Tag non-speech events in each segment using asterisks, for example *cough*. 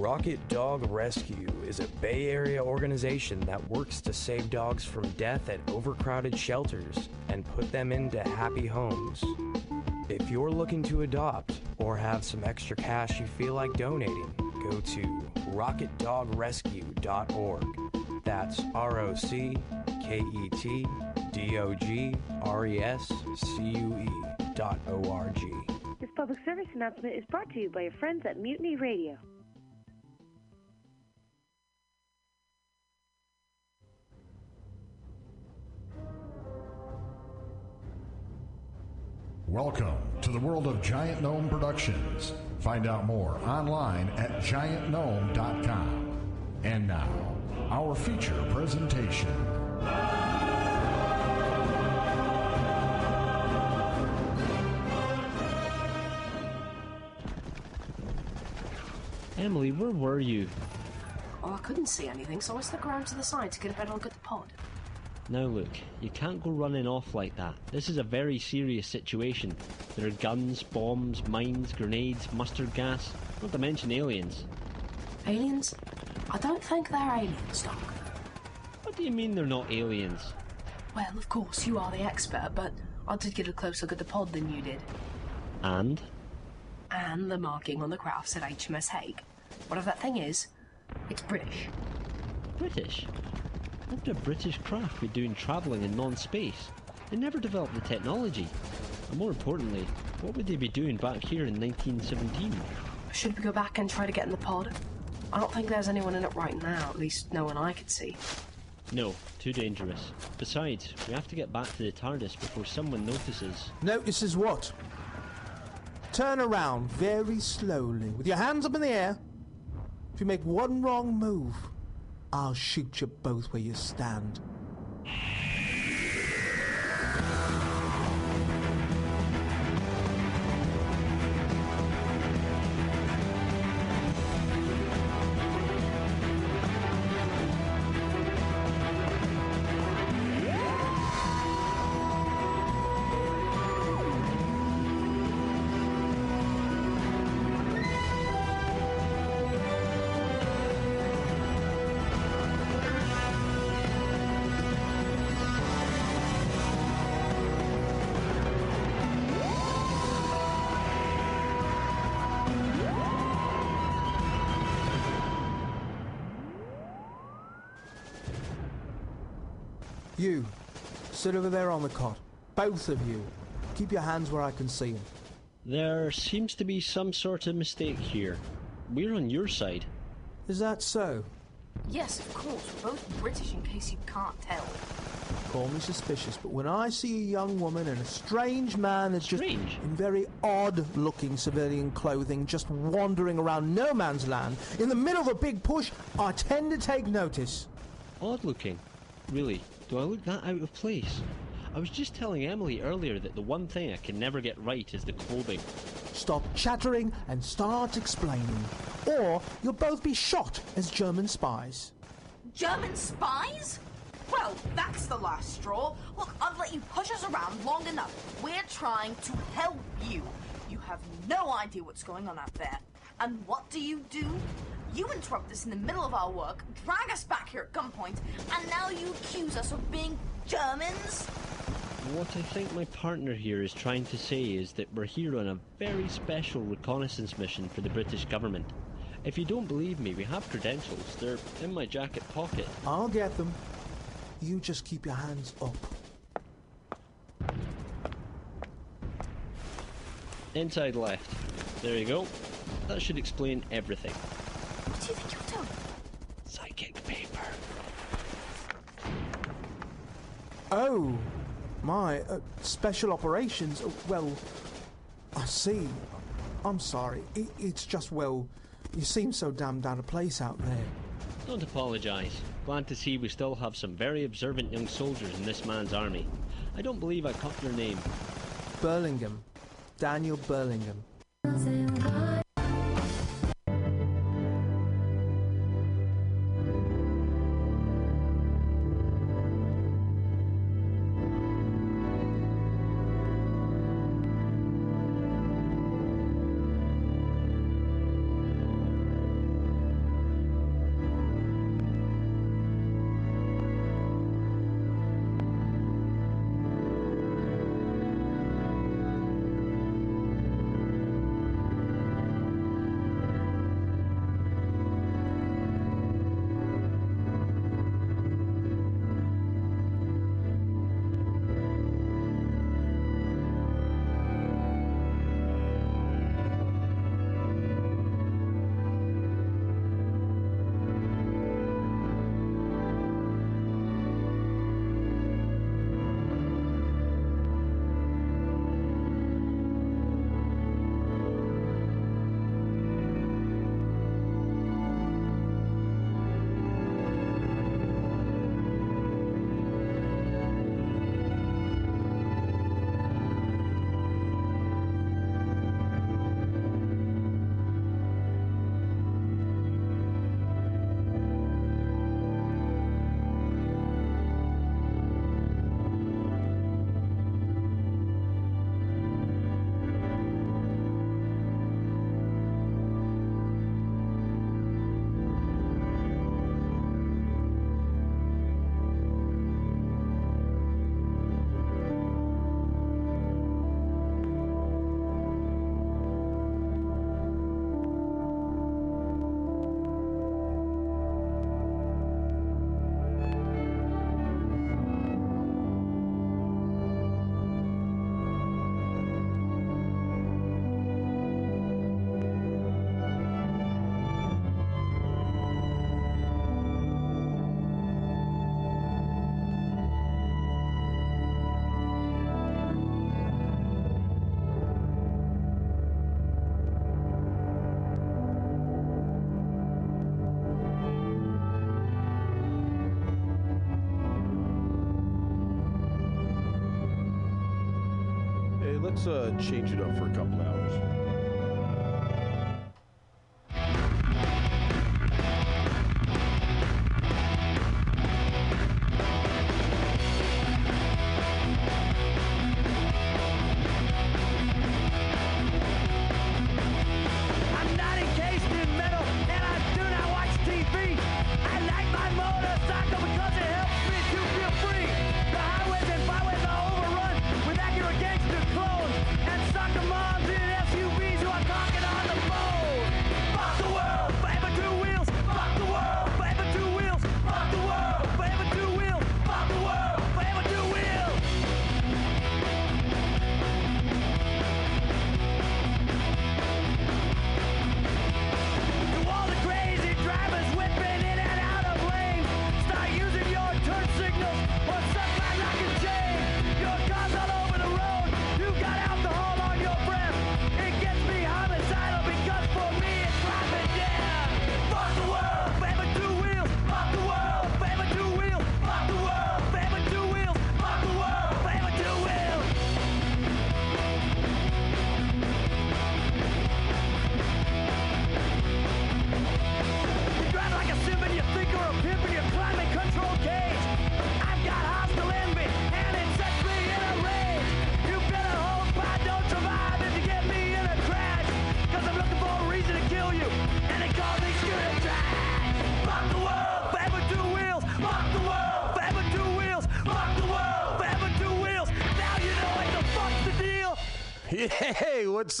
Rocket Dog Rescue is a Bay Area organization that works to save dogs from death at overcrowded shelters and put them into happy homes. If you're looking to adopt or have some extra cash you feel like donating, go to rocketdogrescue.org. That's R O C K E T D O G R E S C U E dot O R G. This public service announcement is brought to you by your friends at Mutiny Radio. Welcome to the world of Giant Gnome Productions. Find out more online at giantgnome.com. And now, our feature presentation. Emily, where were you? Oh, I couldn't see anything, so I stuck around to the side to get a better look at the pod. Now look, you can't go running off like that. This is a very serious situation. There are guns, bombs, mines, grenades, mustard gas, not to mention aliens. Aliens? I don't think they're aliens, Doc. What do you mean they're not aliens? Well, of course, you are the expert, but I did get a closer look at the pod than you did. And? And the marking on the craft said HMS Hague. Whatever that thing is, it's British. British? What would a British craft be doing travelling in non-space? They never developed the technology. And more importantly, what would they be doing back here in 1917? Should we go back and try to get in the pod? I don't think there's anyone in it right now, at least no one I could see. No, too dangerous. Besides, we have to get back to the TARDIS before someone notices. Notices what? Turn around very slowly, with your hands up in the air. If you make one wrong move, I'll shoot you both where you stand. You, sit over there on the cot. Both of you. Keep your hands where I can see them. There seems to be some sort of mistake here. We're on your side. Is that so? Yes, of course. We're both British, in case you can't tell. Call me suspicious, but when I see a young woman and a strange man that's just Strange? in very odd-looking civilian clothing just wandering around no man's land in the middle of a big push, I tend to take notice. Odd looking. Really, do I look that out of place? I was just telling Emily earlier that the one thing I can never get right is the clothing. Stop chattering and start explaining, or you'll both be shot as German spies. German spies? Well, that's the last straw. Look, I've let you push us around long enough. We're trying to help you. You have no idea what's going on out there. And what do you do? You interrupt us in the middle of our work, drag us back here at gunpoint, and now you accuse us of being Germans? What I think my partner here is trying to say is that we're here on a very special reconnaissance mission for the British government. If you don't believe me, we have credentials. They're in my jacket pocket. I'll get them. You just keep your hands up. Inside left. There you go. That should explain everything. What do you think you're doing? Psychic paper. Oh, my. Uh, special operations. Uh, well, I see. I'm sorry. It, it's just, well, you seem so damned out of place out there. Don't apologise. Glad to see we still have some very observant young soldiers in this man's army. I don't believe I caught your name. Burlingham. Daniel Burlingham. Change it up for a couple hours.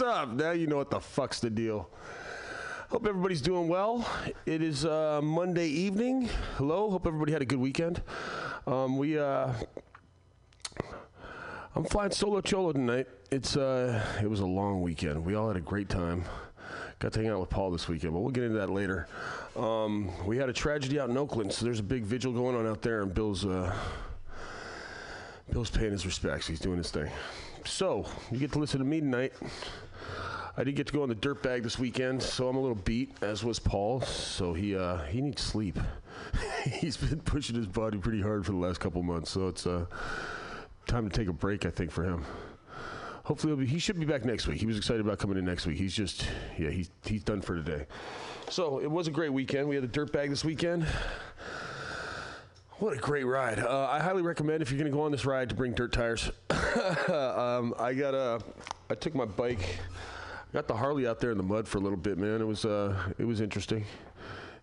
Up? Now you know what the fuck's the deal. Hope everybody's doing well. It is uh, Monday evening. Hello. Hope everybody had a good weekend. Um, we, uh, I'm flying solo cholo tonight. It's, uh, it was a long weekend. We all had a great time. Got to hang out with Paul this weekend, but we'll get into that later. Um, we had a tragedy out in Oakland, so there's a big vigil going on out there, and Bill's, uh, Bill's paying his respects. He's doing his thing. So, you get to listen to me tonight. I didn't get to go on the dirt bag this weekend, so I'm a little beat, as was Paul. So he uh, he needs sleep. *laughs* He's been pushing his body pretty hard for the last couple months, so it's uh, time to take a break, I think, for him. Hopefully, be, he should be back next week. He was excited about coming in next week. He's just, yeah, he's he's done for today. So it was a great weekend. We had the dirt bag this weekend. What a great ride! Uh, I highly recommend if you're going to go on this ride to bring dirt tires. *laughs* um, I got a, I took my bike, got the Harley out there in the mud for a little bit, man. It was, uh, it was interesting.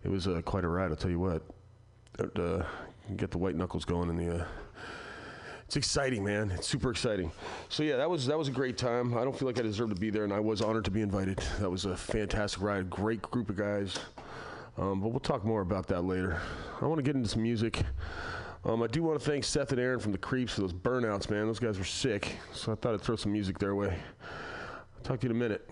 It was uh, quite a ride, I'll tell you what. Uh, get the white knuckles going in the. Uh, it's exciting, man. It's super exciting. So yeah, that was that was a great time. I don't feel like I deserve to be there, and I was honored to be invited. That was a fantastic ride. Great group of guys. Um, but we'll talk more about that later. I want to get into some music. Um, I do want to thank Seth and Aaron from the Creeps for those burnouts, man. Those guys were sick, so I thought I'd throw some music their way. Talk to you in a minute.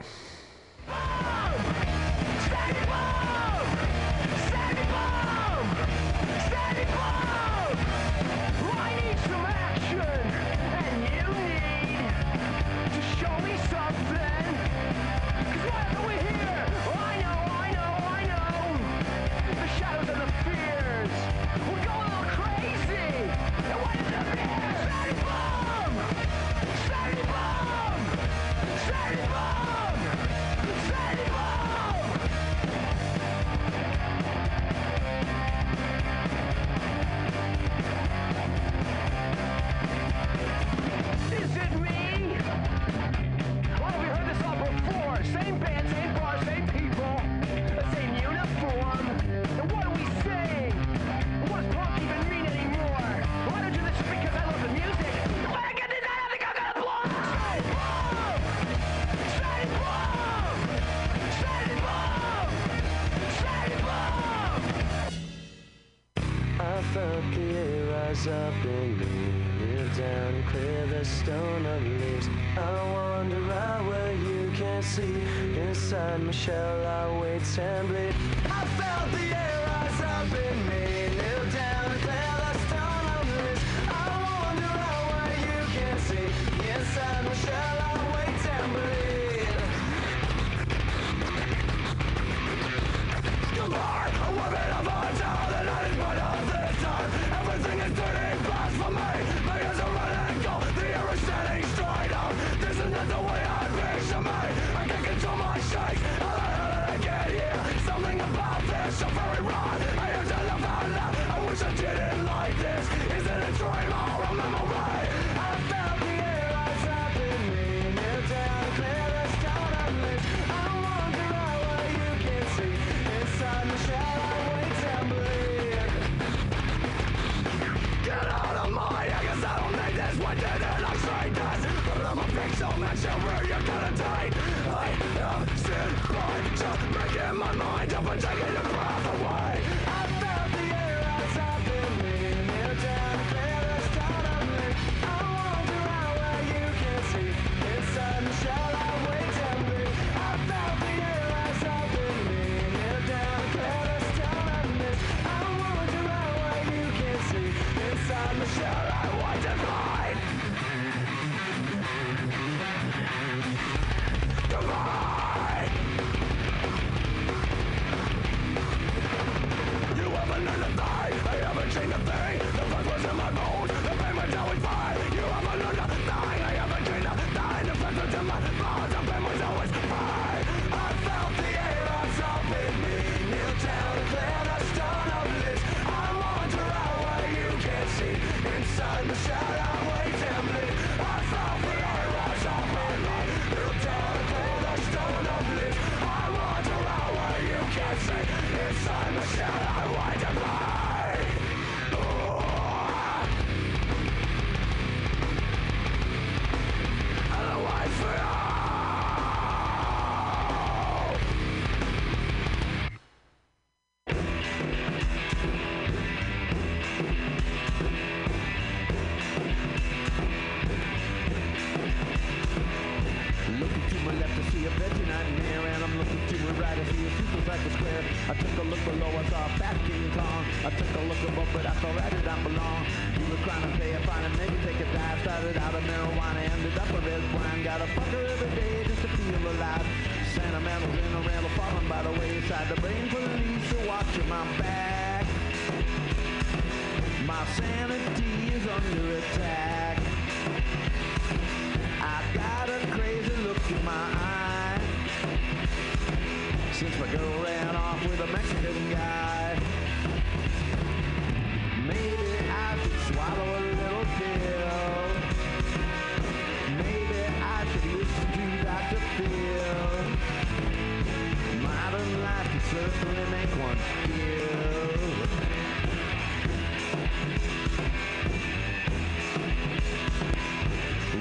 circle make one kill.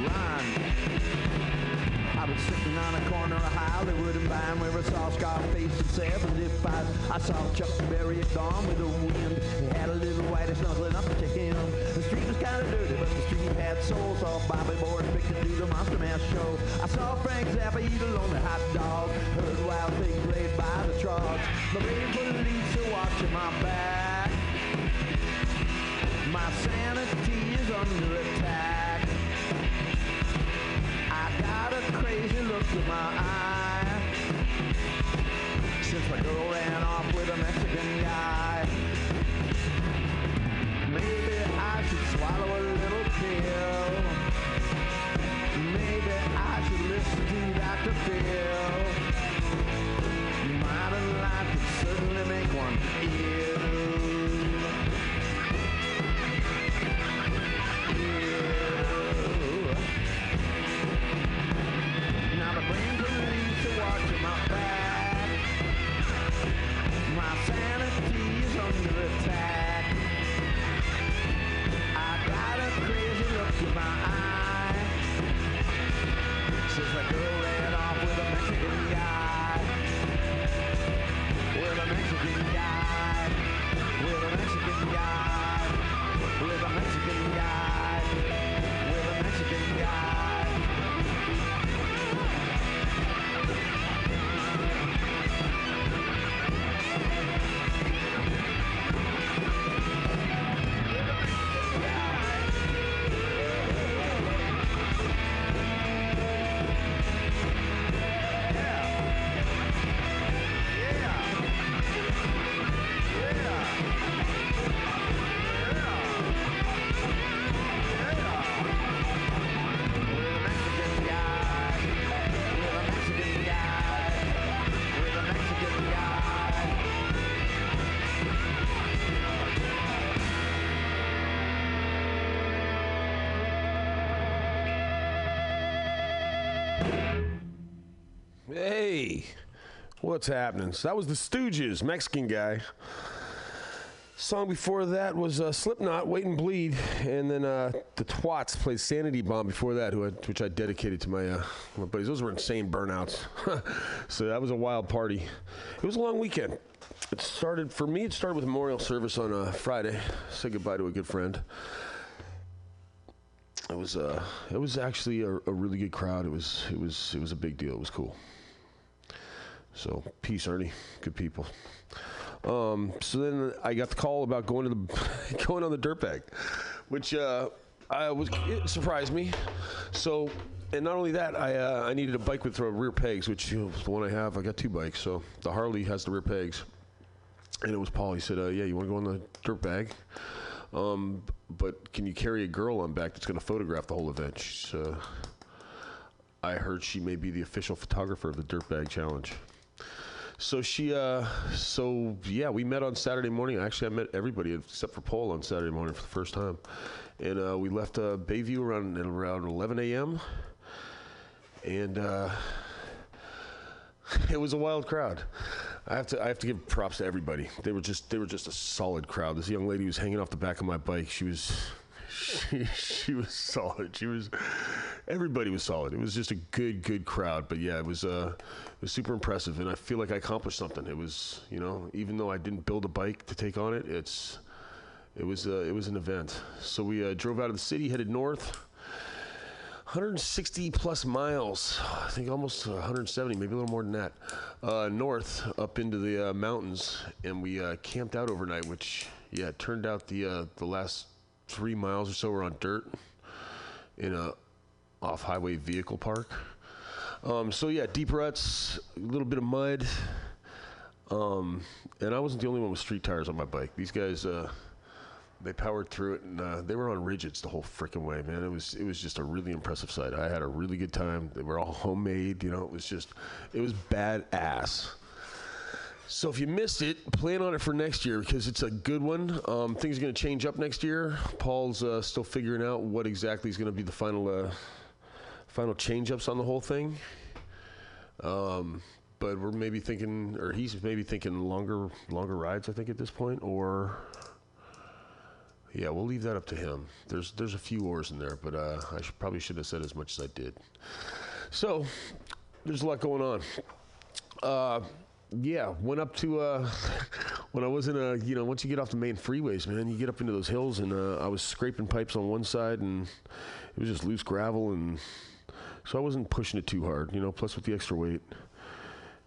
Run. I was sitting on a corner of Hollywood and Vine where I saw Scarface and 75. I saw Chuck Berry at dawn with the wind. He had a little whitey snuggling up to him. The street was kind of dirty, but the street had soul. Saw Bobby Boyd picking through the Monster Mash show. I saw Frank Zappa eat a lonely hot dog heart. My people need to watching my back. My sanity is under attack. I got a crazy look in my eye. Since my girl ran off with a Mexican guy. Maybe I should swallow a little pill. Maybe I should listen to Dr. Phil. What's happening? So that was the Stooges, Mexican guy. Song before that was uh, Slipknot, Wait and Bleed, and then uh, the Twats played Sanity Bomb before that, I, which I dedicated to my, uh, my buddies. Those were insane burnouts, *laughs* so that was a wild party. It was a long weekend. It started for me. It started with memorial service on a Friday. Say goodbye to a good friend. It was uh, it was actually a, a really good crowd. It was it was it was a big deal. It was cool. So peace, Ernie. Good people. Um, so then I got the call about going to the *laughs* going on the dirtbag, which uh, I was it surprised me. So, and not only that, I uh, I needed a bike with rear pegs, which you know, the one I have. I got two bikes, so the Harley has the rear pegs, and it was Paul. He said, uh, "Yeah, you want to go on the dirtbag." Um, but can you carry a girl on back that's going to photograph the whole event? She's, I heard she may be the official photographer of the Dirtbag Challenge. So she, uh, so yeah, we met on Saturday morning. Actually, I met everybody except for Paul on Saturday morning for the first time, and uh, we left uh, Bayview around around 11 a.m. And uh, *laughs* it was a wild crowd. I have to I have to give props to everybody. They were just they were just a solid crowd. This young lady was hanging off the back of my bike. She was *laughs* she, she was solid. She was everybody was solid. It was just a good good crowd. But yeah, it was uh it was super impressive and I feel like I accomplished something. It was, you know, even though I didn't build a bike to take on it, it's it was uh, it was an event. So we uh, drove out of the city, headed north. 160 plus miles, I think almost 170, maybe a little more than that, uh, north up into the uh, mountains, and we uh, camped out overnight. Which, yeah, it turned out the uh, the last three miles or so were on dirt in a off-highway vehicle park. Um, so yeah, deep ruts, a little bit of mud, um, and I wasn't the only one with street tires on my bike. These guys. Uh, they powered through it, and uh, they were on rigids the whole freaking way, man. It was it was just a really impressive sight. I had a really good time. They were all homemade, you know. It was just it was badass. So if you missed it, plan on it for next year because it's a good one. Um, things are going to change up next year. Paul's uh, still figuring out what exactly is going to be the final uh, final change ups on the whole thing. Um, but we're maybe thinking, or he's maybe thinking longer longer rides. I think at this point, or yeah, we'll leave that up to him. There's there's a few oars in there, but uh, I should, probably should have said as much as I did. So there's a lot going on. Uh, yeah, went up to uh, *laughs* when I was in a you know once you get off the main freeways, man, you get up into those hills, and uh, I was scraping pipes on one side, and it was just loose gravel, and so I wasn't pushing it too hard, you know. Plus with the extra weight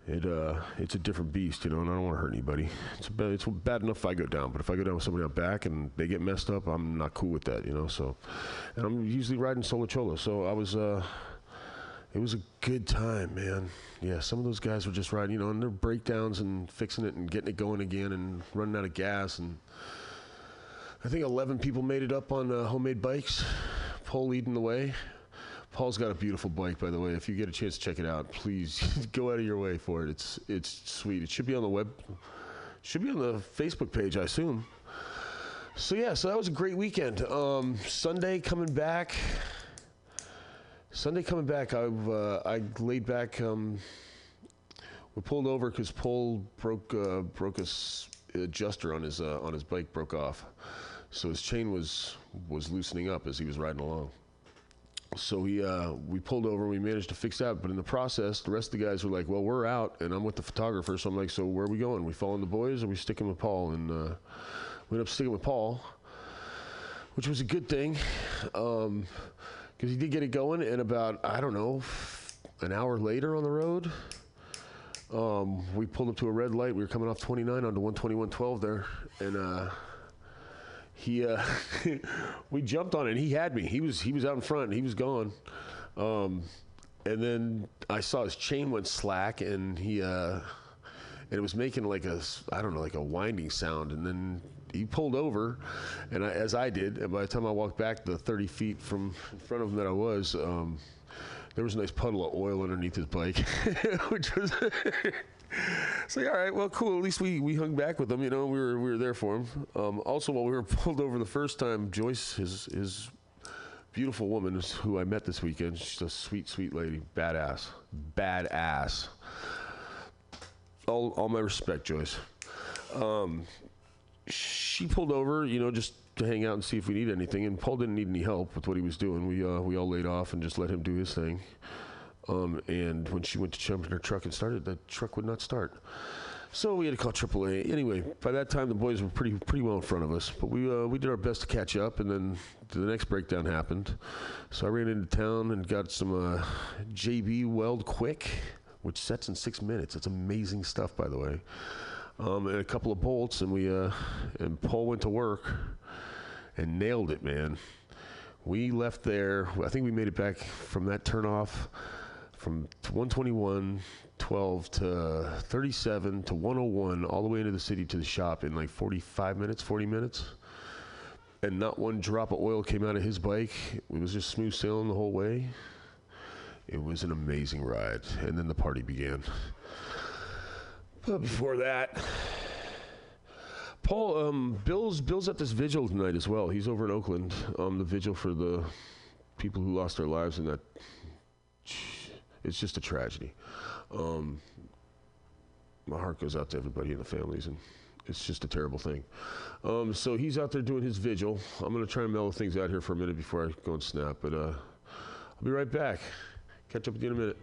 it uh, it's a different beast, you know, and I don't want to hurt anybody. It's bad, it's bad enough if I go down, but if I go down with somebody out back and they get messed up, I'm not cool with that, you know. So, and I'm usually riding solo cholo, so I was. Uh, it was a good time, man. Yeah, some of those guys were just riding, you know, and their breakdowns and fixing it and getting it going again and running out of gas. And I think 11 people made it up on uh, homemade bikes, Paul leading the way. Paul's got a beautiful bike, by the way. If you get a chance to check it out, please *laughs* go out of your way for it. It's it's sweet. It should be on the web, should be on the Facebook page, I assume. So yeah, so that was a great weekend. Um, Sunday coming back. Sunday coming back, I uh, I laid back. Um, we pulled over because Paul broke uh, broke a s- adjuster on his uh, on his bike broke off, so his chain was was loosening up as he was riding along. So we uh, we pulled over. and We managed to fix that, but in the process, the rest of the guys were like, "Well, we're out," and I'm with the photographer. So I'm like, "So where are we going? We following the boys, or we sticking with Paul?" And uh, we ended up sticking with Paul, which was a good thing, because he did get it going. And about I don't know, an hour later on the road, um, we pulled up to a red light. We were coming off 29 onto 121.12 there, and. Uh, he uh, *laughs* we jumped on it and he had me. He was he was out in front and he was gone. Um, and then i saw his chain went slack and he uh, and it was making like a i don't know like a winding sound. And then he pulled over and I, as i did and by the time i walked back the 30 feet from in front of him that i was um, there was a nice puddle of oil underneath his bike *laughs* which was *laughs* *laughs* it's like, all right, well, cool. At least we, we hung back with them. You know, we were we were there for him. Um, also, while we were *laughs* pulled over the first time, Joyce, his his beautiful woman, who I met this weekend. She's a sweet, sweet lady, badass, badass. All all my respect, Joyce. Um, she pulled over, you know, just to hang out and see if we need anything. And Paul didn't need any help with what he was doing. We uh, we all laid off and just let him do his thing. Um, and when she went to jump in her truck and started, the truck would not start. So we had to call AAA. Anyway, by that time the boys were pretty pretty well in front of us, but we uh, we did our best to catch up, and then the next breakdown happened. So I ran into town and got some uh, JB Weld Quick, which sets in six minutes. It's amazing stuff, by the way. Um, and a couple of bolts, and we uh, and Paul went to work and nailed it, man. We left there. I think we made it back from that turnoff from 121 12 to 37 to 101 all the way into the city to the shop in like 45 minutes 40 minutes. And not one drop of oil came out of his bike. It was just smooth sailing the whole way. It was an amazing ride. And then the party began. But before that paul um, bill's bill's at this vigil tonight as well. He's over in oakland. Um, the vigil for the people who lost their lives in that it's just a tragedy. Um, my heart goes out to everybody in the families, and it's just a terrible thing. Um, so he's out there doing his vigil. I'm going to try and mellow things out here for a minute before I go and snap, but uh, I'll be right back. Catch up with you in a minute.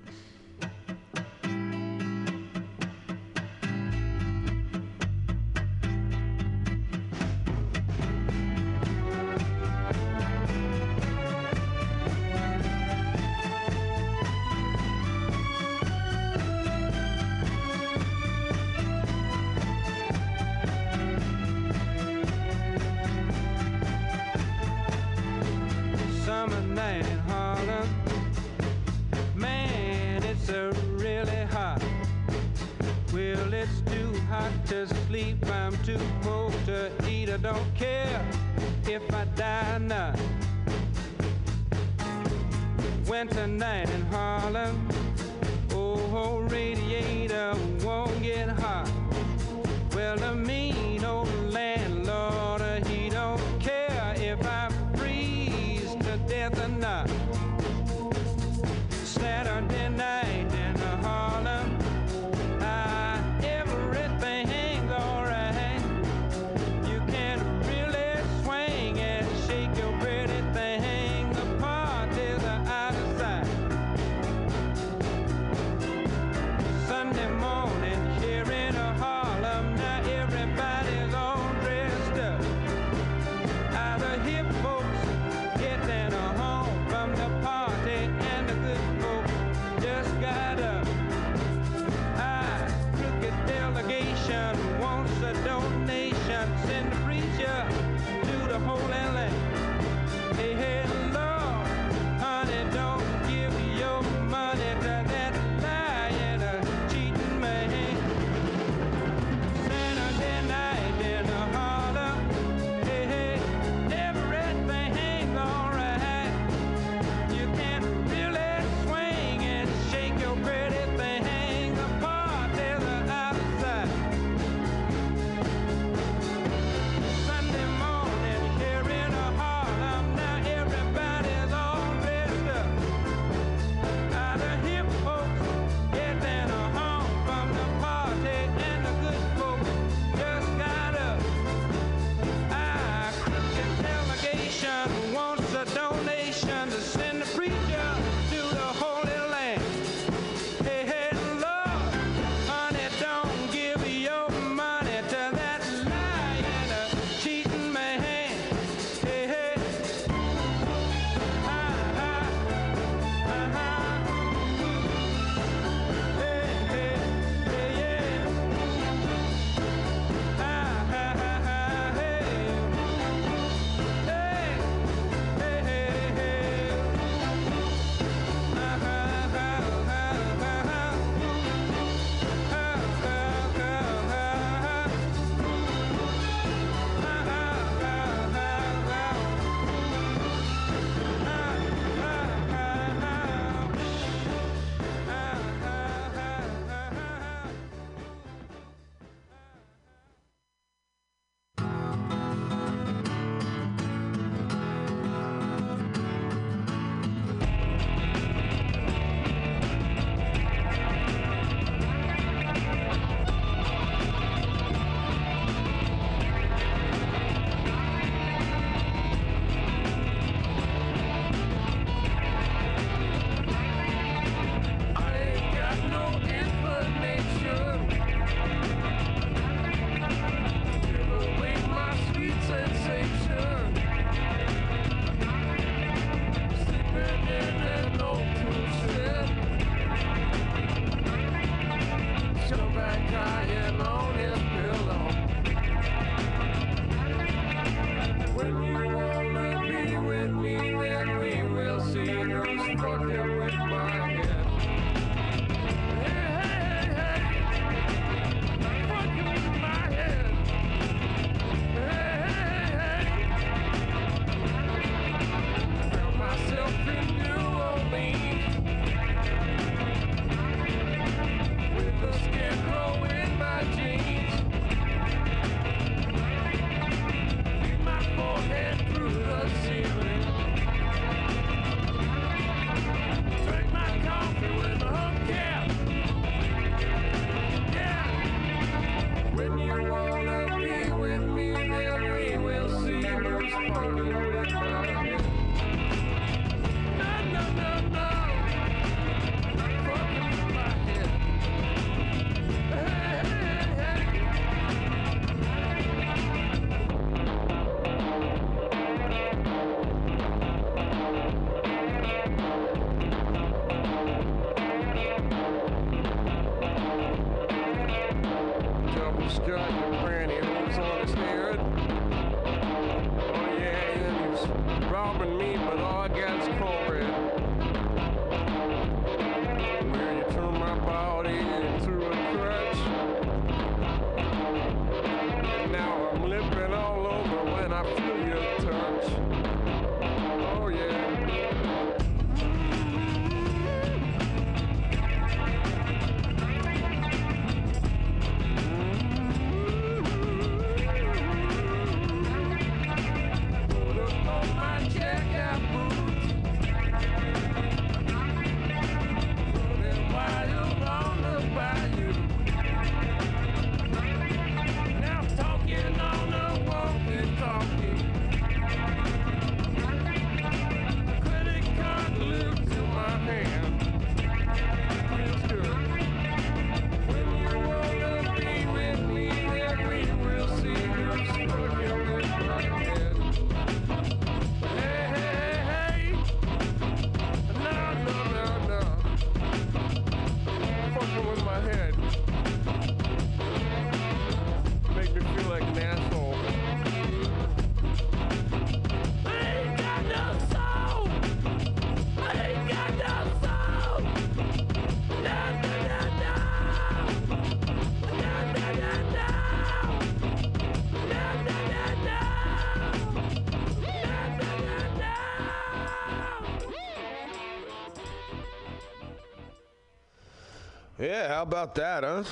About that, huh?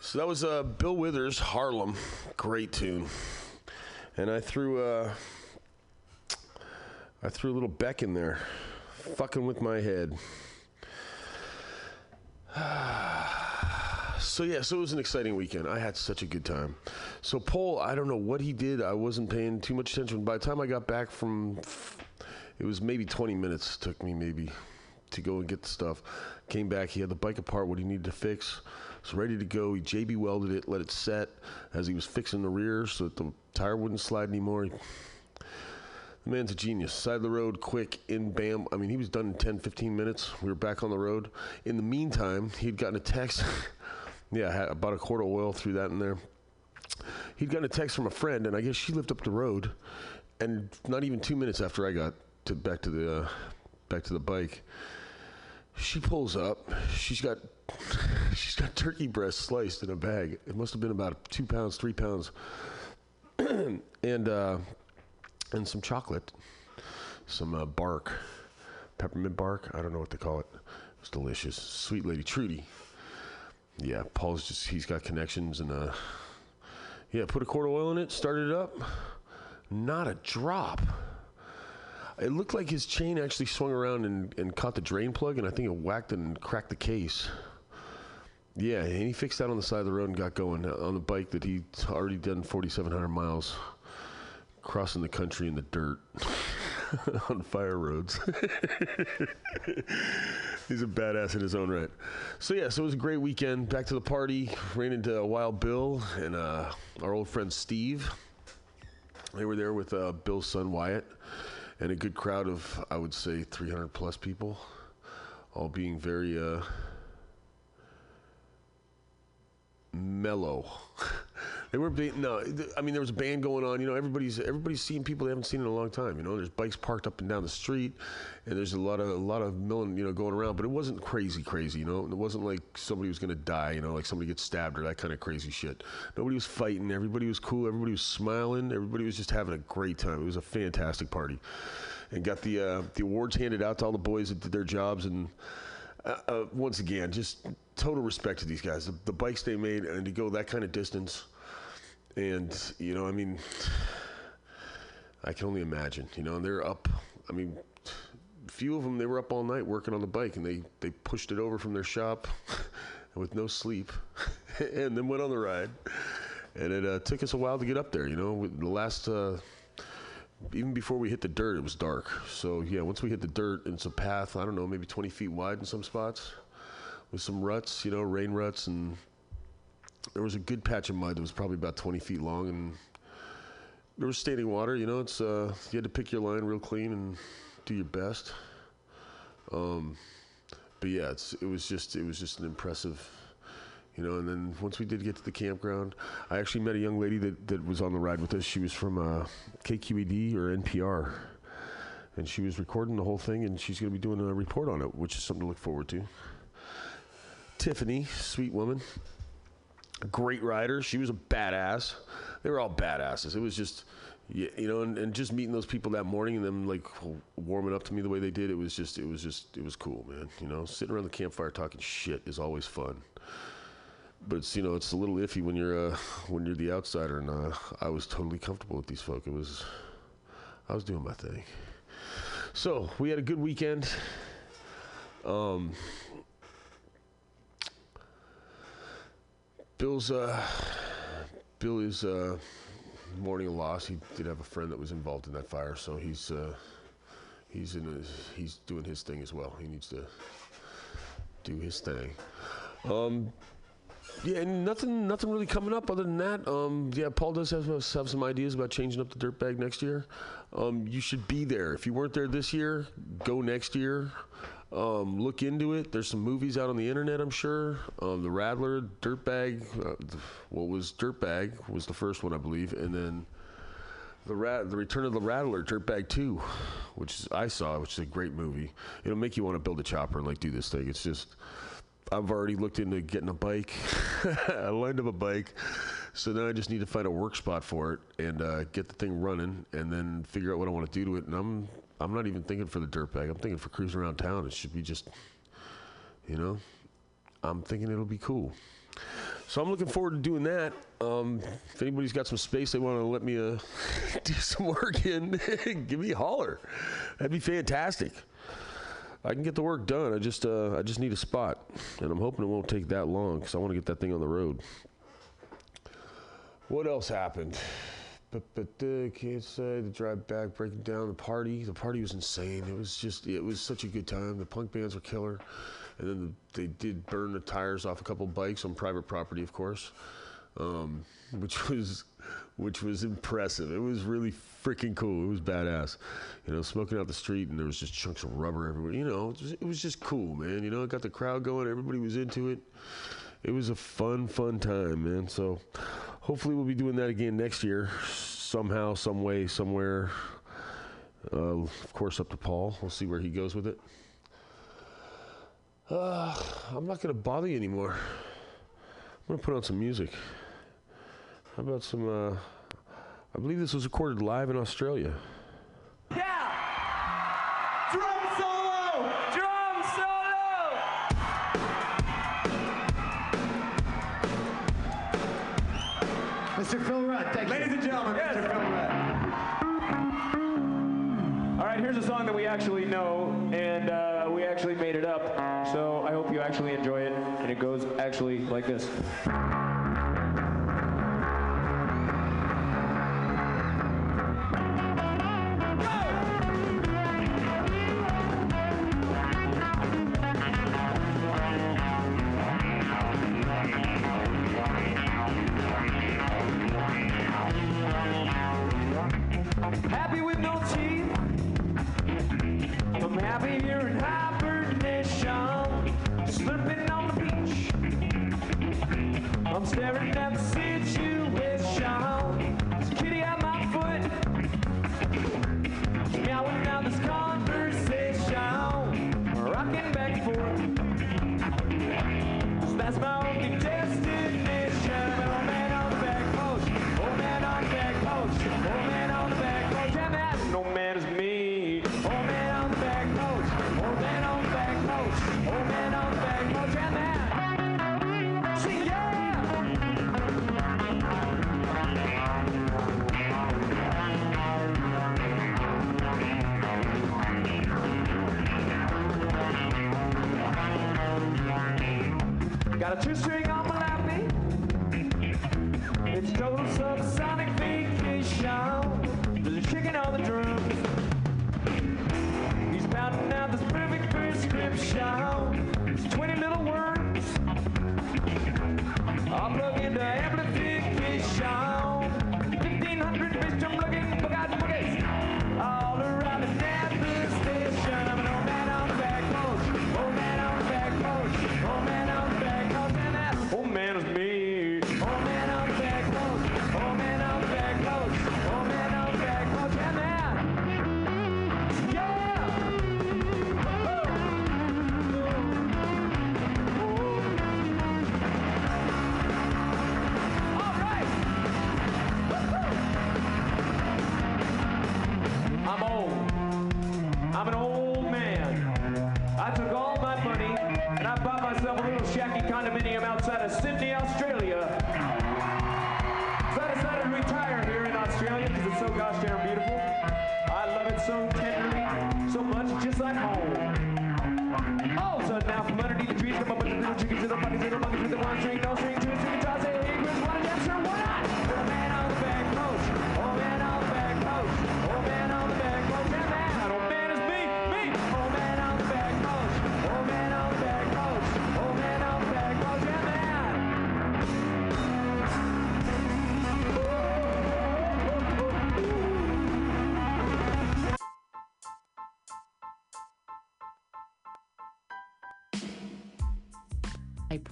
So that was uh, Bill Withers, Harlem. Great tune. And I threw uh, I threw a little Beck in there, fucking with my head. *sighs* So yeah, so it was an exciting weekend. I had such a good time. So Paul, I don't know what he did. I wasn't paying too much attention. By the time I got back from, it was maybe 20 minutes. Took me maybe to go and get the stuff. Came back. He had the bike apart. What he needed to fix. Was ready to go. He JB welded it. Let it set as he was fixing the rear so that the tire wouldn't slide anymore. He- the man's a genius. Side of the road, quick, in bam. I mean, he was done in 10, 15 minutes. We were back on the road. In the meantime, he'd gotten a text. *laughs* yeah, I had about a quart of oil, threw that in there. He'd gotten a text from a friend, and I guess she lived up the road. And not even two minutes after I got to back to the uh, back to the bike, she pulls up. She's got she's got turkey breast sliced in a bag. It must have been about two pounds, three pounds, *clears throat* and uh, and some chocolate, some uh, bark, peppermint bark. I don't know what they call it. It was delicious. Sweet lady Trudy. Yeah, Paul's just he's got connections and uh, yeah, put a quart of oil in it, started it up. Not a drop. It looked like his chain actually swung around and, and caught the drain plug, and I think it whacked and cracked the case. Yeah, and he fixed that on the side of the road and got going on the bike that he'd already done 4,700 miles crossing the country in the dirt *laughs* on fire roads. *laughs* He's a badass in his own right. So yeah, so it was a great weekend. Back to the party. Ran into Wild Bill and uh, our old friend Steve. They were there with uh, Bill's son Wyatt and a good crowd of, I would say, 300 plus people, all being very uh, mellow. *laughs* they were no, I mean there was a band going on. You know, everybody's everybody's seeing people they haven't seen in a long time. You know, there's bikes parked up and down the street, and there's a lot of a lot of milling, you know, going around. But it wasn't crazy, crazy. You know, it wasn't like somebody was gonna die. You know, like somebody gets stabbed or that kind of crazy shit. Nobody was fighting. Everybody was cool. Everybody was smiling. Everybody was just having a great time. It was a fantastic party, and got the uh, the awards handed out to all the boys that did their jobs and uh, uh, once again, just total respect to these guys. The, the bikes they made, and to go that kind of distance, and you know, I mean, *sighs* I can only imagine. You know, and they're up. I mean, a few of them they were up all night working on the bike, and they they pushed it over from their shop *laughs* with no sleep, *laughs* and then went on the ride. And it uh, took us a while to get up there. You know, the last. Uh, even before we hit the dirt, it was dark. So yeah, once we hit the dirt, it's a path. I don't know, maybe 20 feet wide in some spots, with some ruts, you know, rain ruts, and there was a good patch of mud that was probably about 20 feet long, and there was standing water. You know, it's uh, you had to pick your line real clean and do your best. Um, but yeah, it's, it was just it was just an impressive You know, and then once we did get to the campground, I actually met a young lady that, that was on the ride with us. She was from uh, KQED or NPR, and she was recording the whole thing, and she's going to be doing a report on it, which is something to look forward to. Tiffany, sweet woman, a great rider. She was a badass. They were all badasses. It was just, you know, and, and just meeting those people that morning and them like warming up to me the way they did. It was just, it was just, it was cool, man. You know, sitting around the campfire talking shit is always fun. But it's you know it's a little iffy when you're uh, when you're the outsider, and uh, I was totally comfortable with these folk. It was, I was doing my thing. So we had a good weekend. Um, Bill's uh, Bill is uh, mourning a loss. He did have a friend that was involved in that fire, so he's uh, he's in his, he's doing his thing as well. He needs to do his thing. Um, yeah, and nothing, nothing really coming up other than that. Um, yeah, Paul does have have some ideas about changing up the dirt bag next year. Um, you should be there. If you weren't there this year, go next year. Um, look into it. There's some movies out on the internet, I'm sure. Um, the Rattler, Dirtbag, uh, what was Dirtbag was the first one, I believe, and then the Rat, the Return of the Rattler, Dirtbag Two, which is, I saw, which is a great movie. It'll make you want to build a chopper and like do this thing. It's just, I've already looked into getting a bike. *laughs* I lined up a bike, so now I just need to find a work spot for it and uh, get the thing running, and then figure out what I want to do to it. And I'm, I'm not even thinking for the dirt bag. I'm thinking for cruising around town. It should be just, you know, I'm thinking it'll be cool. So I'm looking forward to doing that. Um, if anybody's got some space they want to let me uh, *laughs* do some work in, *laughs* give me a holler. That'd be fantastic. I can get the work done. I just uh, I just need a spot, and I'm hoping it won't take that long because I want to get that thing on the road. What else happened? But but kids say the drive back, breaking down the party. The party was insane. It was just it was such a good time. The punk bands were killer, and then they did burn the tires off a couple bikes on private property, of course, um, which was which was impressive. It was really freaking cool. It was badass. You know, smoking out the street, and there was just chunks of rubber everywhere. You know, it was just cool, man. You know, it got the crowd going. Everybody was into it. It was a fun, fun time, man. So, hopefully, we'll be doing that again next year, somehow, some way, somewhere. Uh, of course, up to Paul. We'll see where he goes with it. Uh, I'm not going to bother you anymore. I'm going to put on some music. How about some? Uh, I believe this was recorded live in Australia. Mr. Phil Rudd, thank Ladies and gentlemen, Mr. Phil Rudd. All right, here's a song that we actually know, and uh, we actually made it up. So I hope you actually enjoy it, and it goes actually like this.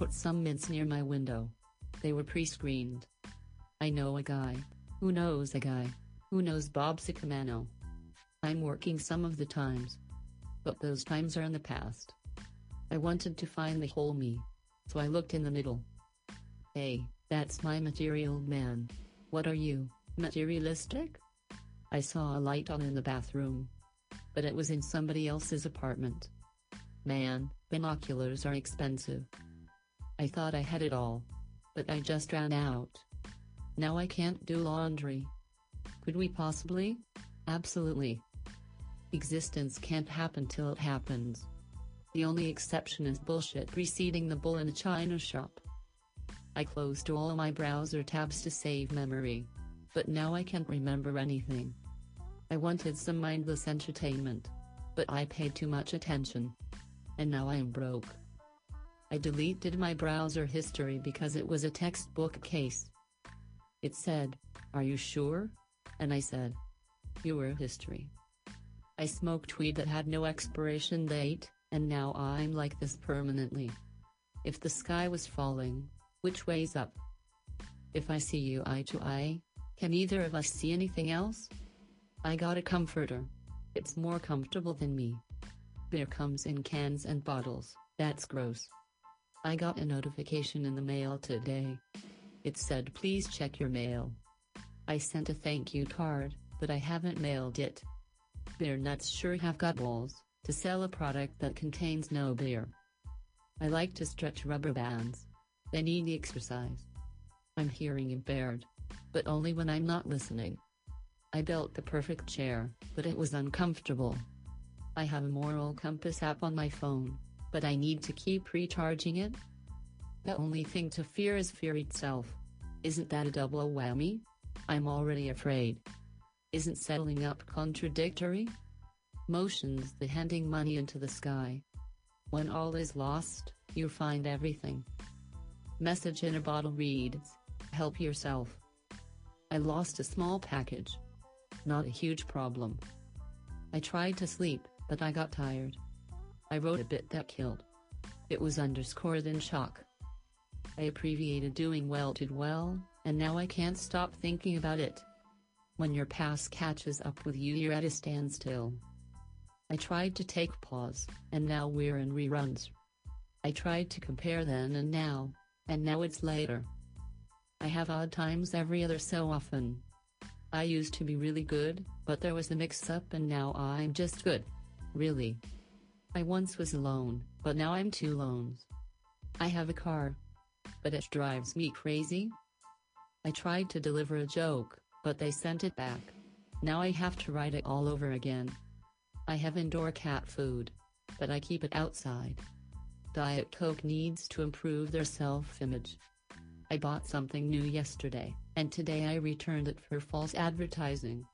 Put some mints near my window. They were pre-screened. I know a guy. Who knows a guy? Who knows Bob Sacamano? I'm working some of the times. But those times are in the past. I wanted to find the whole me. So I looked in the middle. Hey, that's my material man. What are you, materialistic? I saw a light on in the bathroom. But it was in somebody else's apartment. Man, binoculars are expensive. I thought I had it all. But I just ran out. Now I can't do laundry. Could we possibly? Absolutely. Existence can't happen till it happens. The only exception is bullshit preceding the bull in a china shop. I closed all my browser tabs to save memory. But now I can't remember anything. I wanted some mindless entertainment. But I paid too much attention. And now I am broke. I deleted my browser history because it was a textbook case. It said, Are you sure? And I said, Your history. I smoked weed that had no expiration date, and now I'm like this permanently. If the sky was falling, which way's up? If I see you eye to eye, can either of us see anything else? I got a comforter. It's more comfortable than me. Beer comes in cans and bottles, that's gross. I got a notification in the mail today. It said please check your mail. I sent a thank you card, but I haven't mailed it. Beer nuts sure have got balls to sell a product that contains no beer. I like to stretch rubber bands. They need the exercise. I'm hearing impaired. But only when I'm not listening. I built the perfect chair, but it was uncomfortable. I have a moral compass app on my phone, but I need to keep recharging it. The only thing to fear is fear itself. Isn't that a double whammy? I'm already afraid. Isn't settling up contradictory? Motion's the handing money into the sky. When all is lost, you find everything. Message in a bottle reads, Help yourself. I lost a small package. Not a huge problem. I tried to sleep, but I got tired. I wrote a bit that killed. It was underscored in shock. I abbreviated doing well to well, and now I can't stop thinking about it. When your past catches up with you, you're at a standstill. I tried to take pause, and now we're in reruns. I tried to compare then and now, and now it's later. I have odd times every other so often. I used to be really good, but there was a mix up and now I'm just good. Really. I once was alone, but now I'm two lones. I have a car. But it drives me crazy. I tried to deliver a joke, but they sent it back. Now I have to write it all over again. I have indoor cat food. But I keep it outside. Diet Coke needs to improve their self-image. I bought something new yesterday, and today I returned it for false advertising.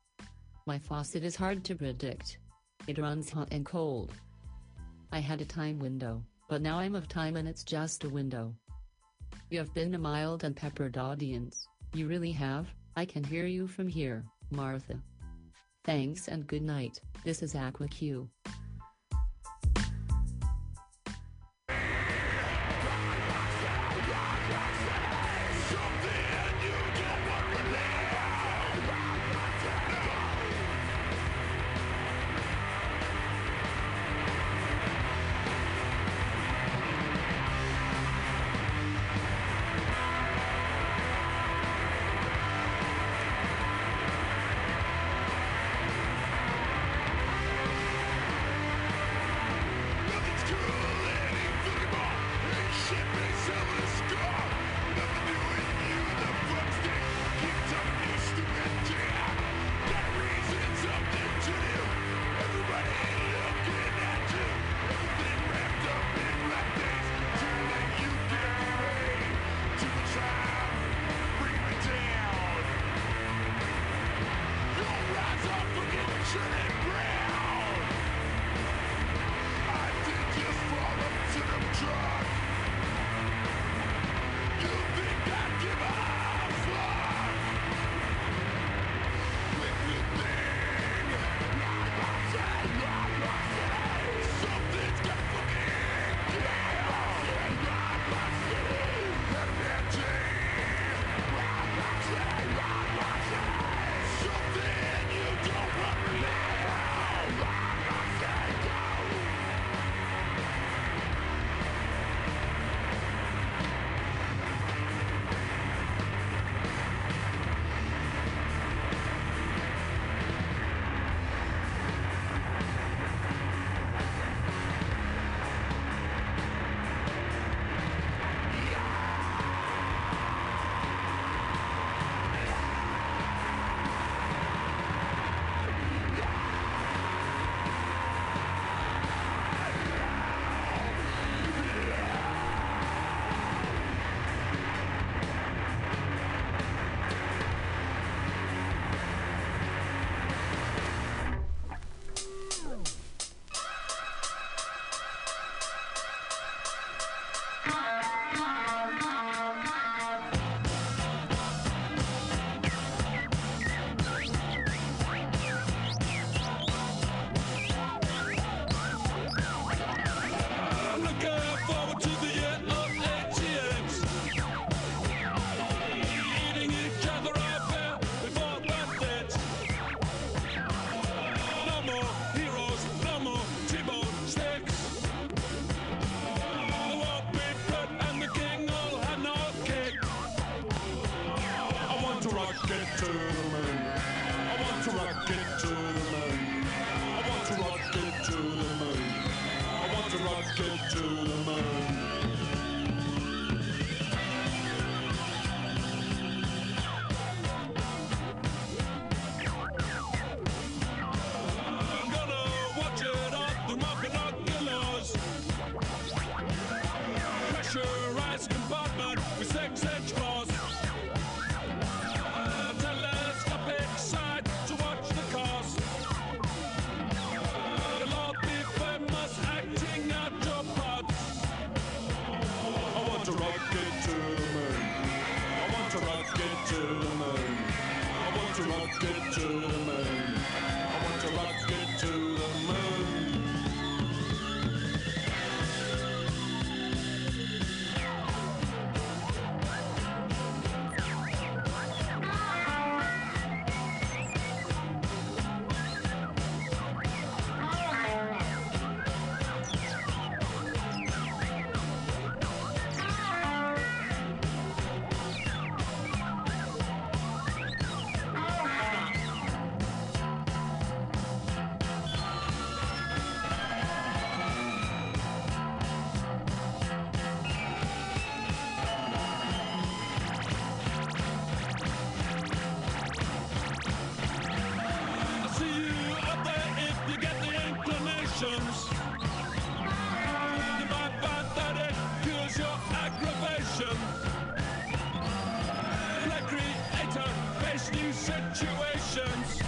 My faucet is hard to predict. It runs hot and cold. I had a time window, but now I'm of time and it's just a window. You have been a mild and peppered audience, you really have, I can hear you from here, Martha. Thanks and good night, this is Aqua Q. situations.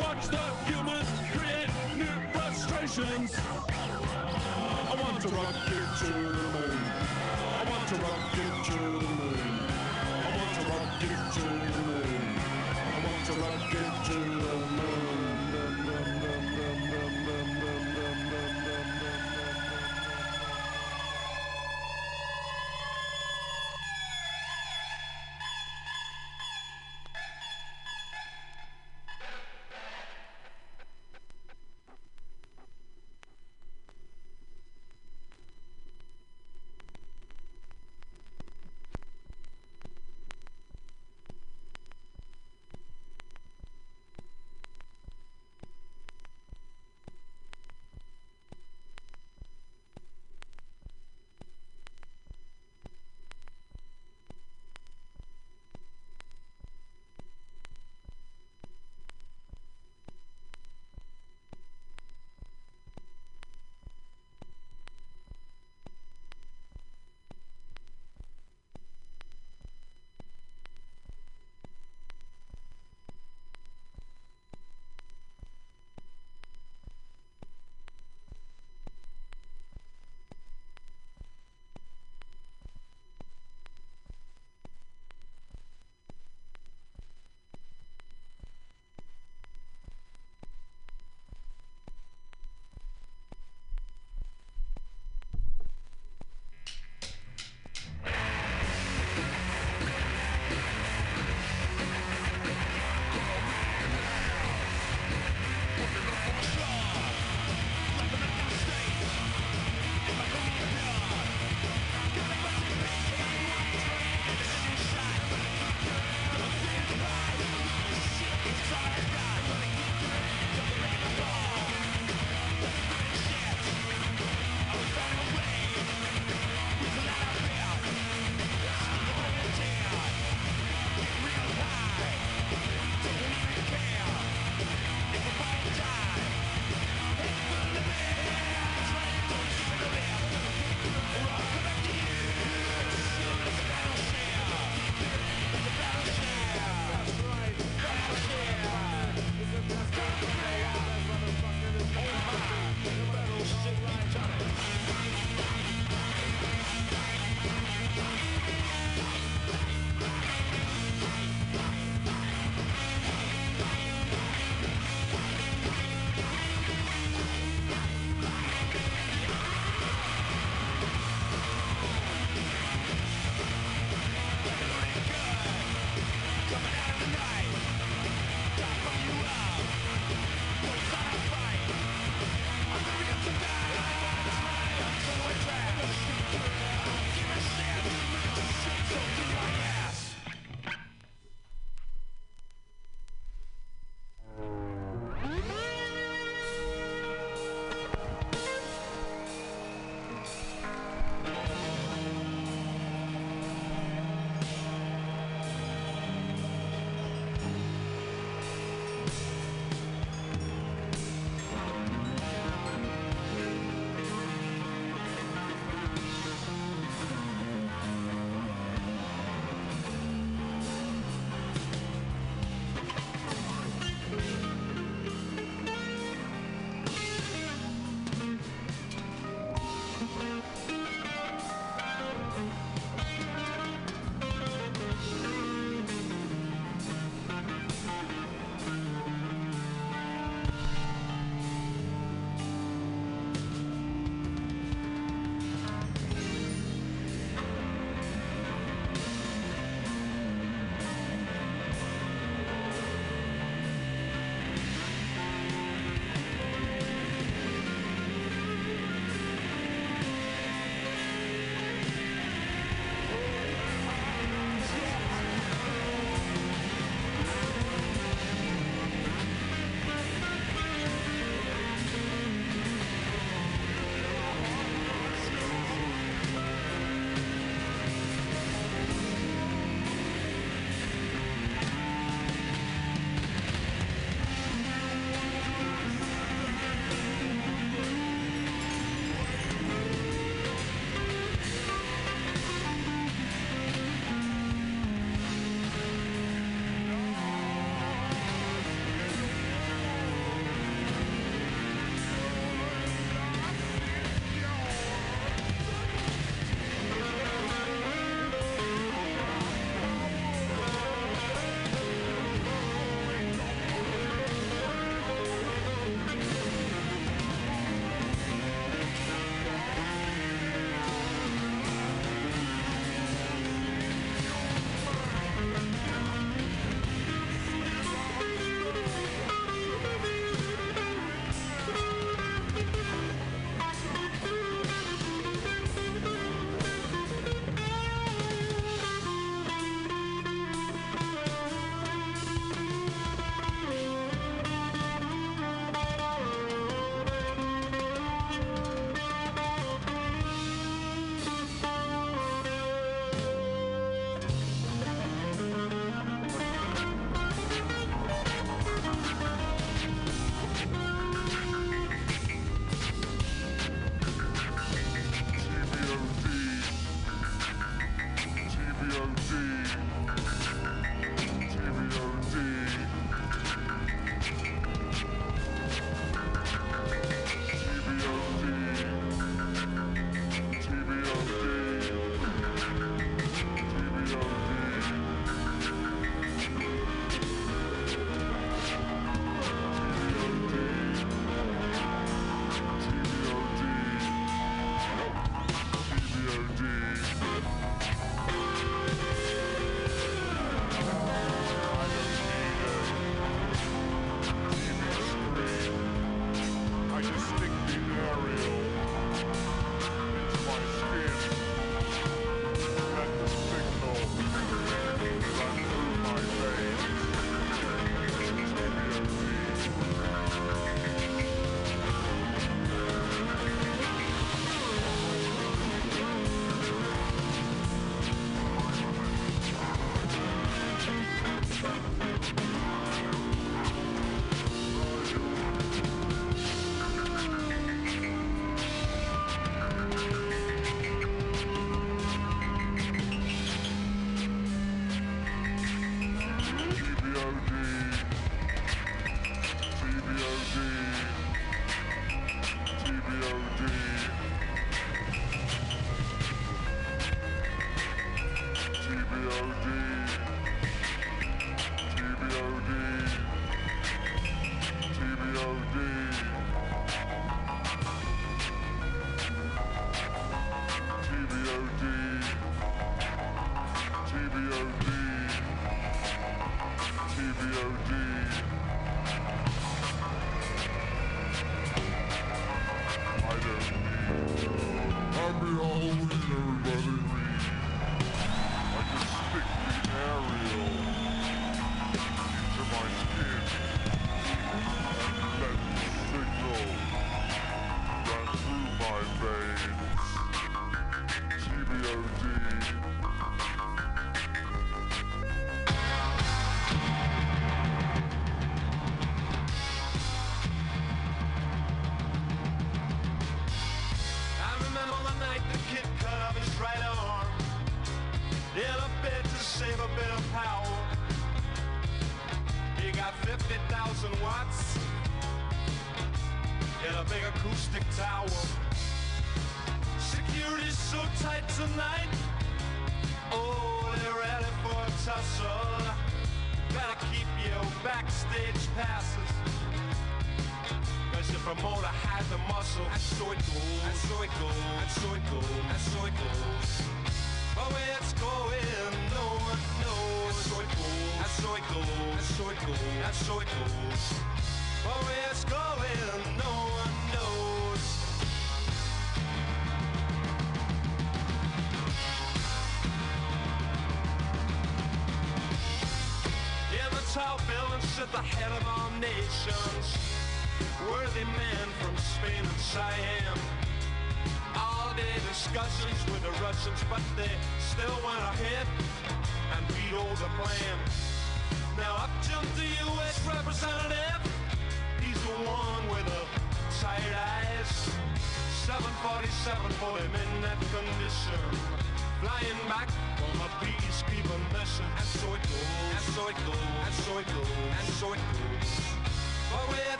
Watch the humans create new frustrations. I want to rock you to the moon. I want to rock you to the moon. I want to rock you to the moon. I want to rock you to the moon.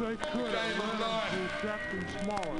They could of learned to Captain Smollett.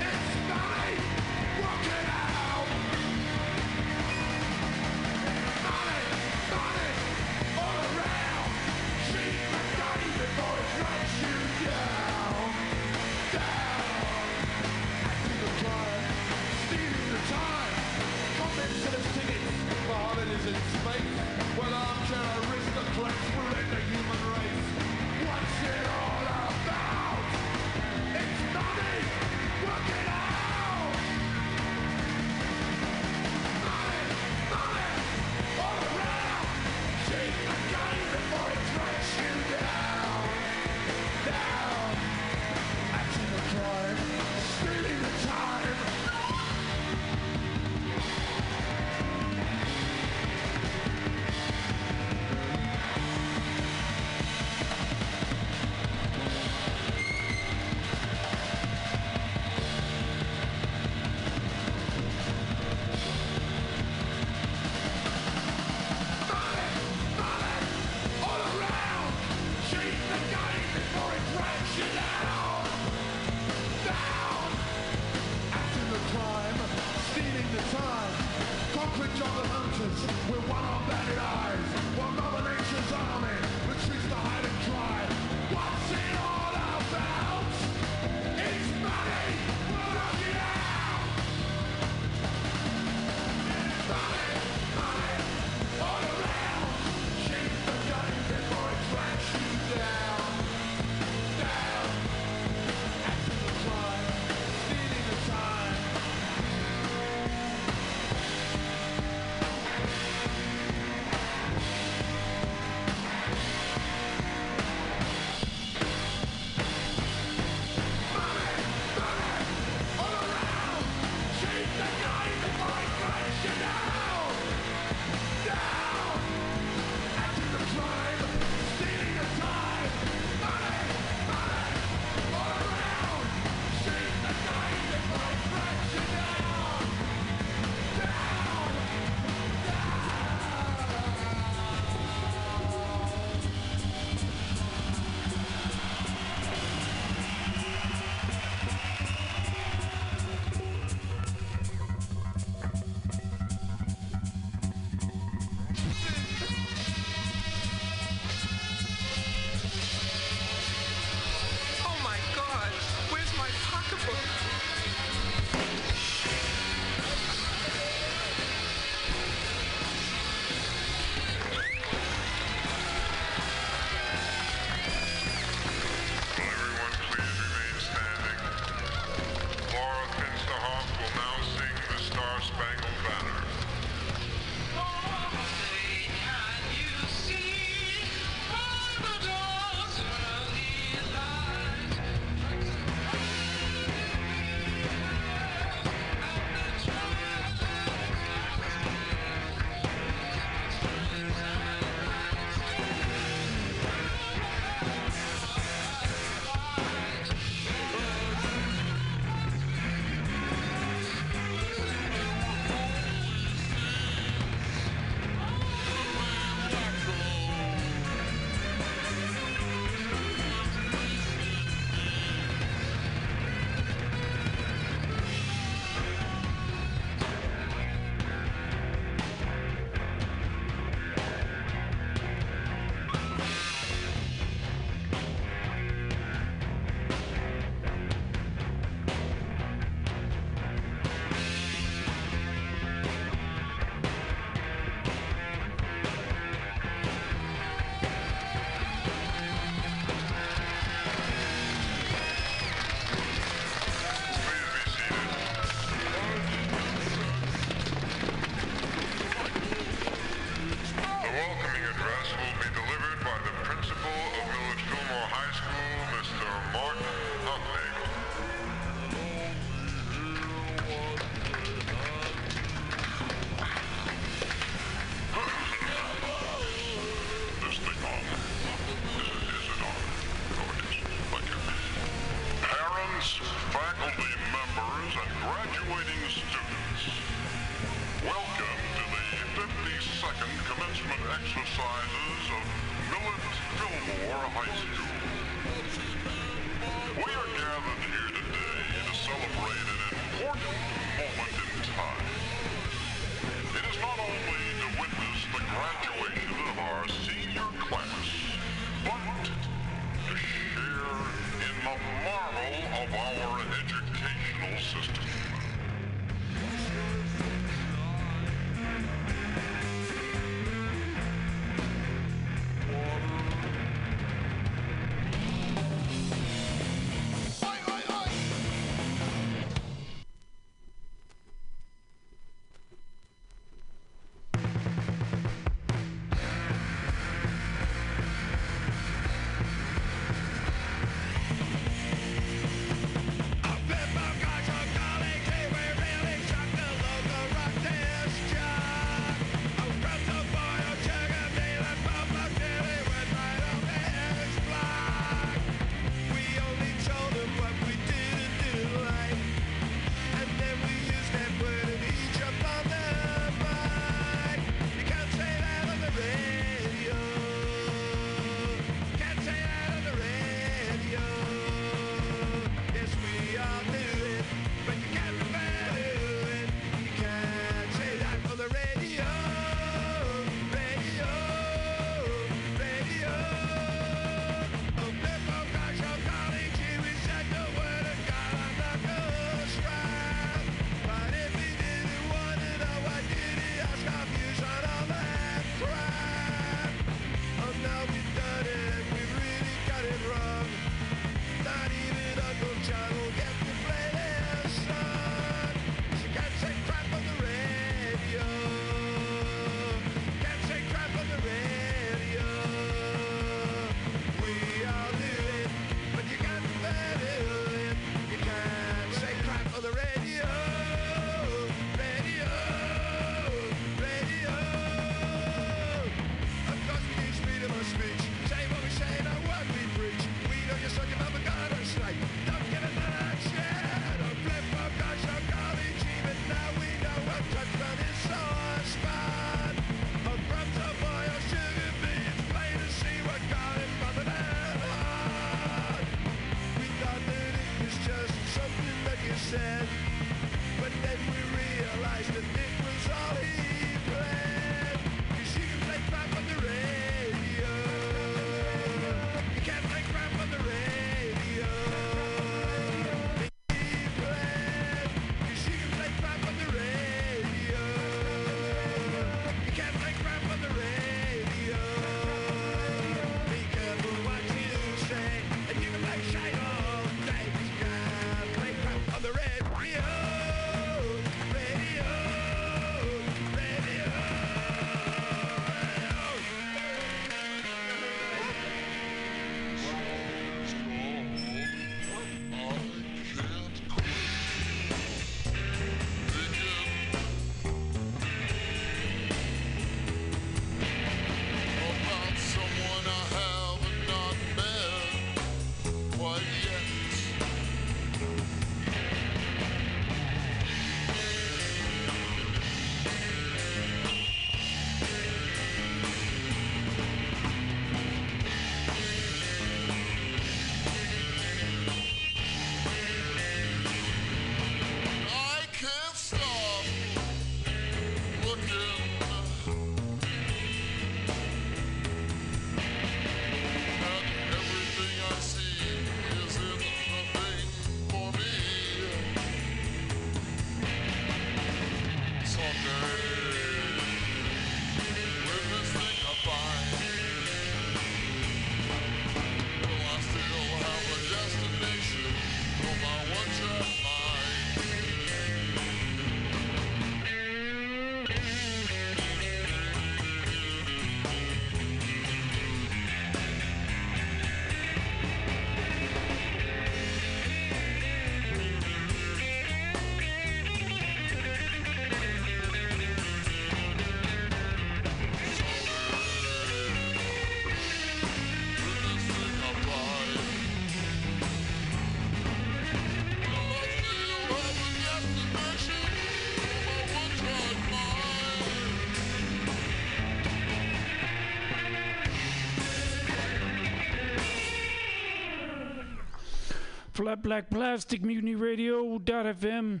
Black Plastic Mutiny Radio dot FM,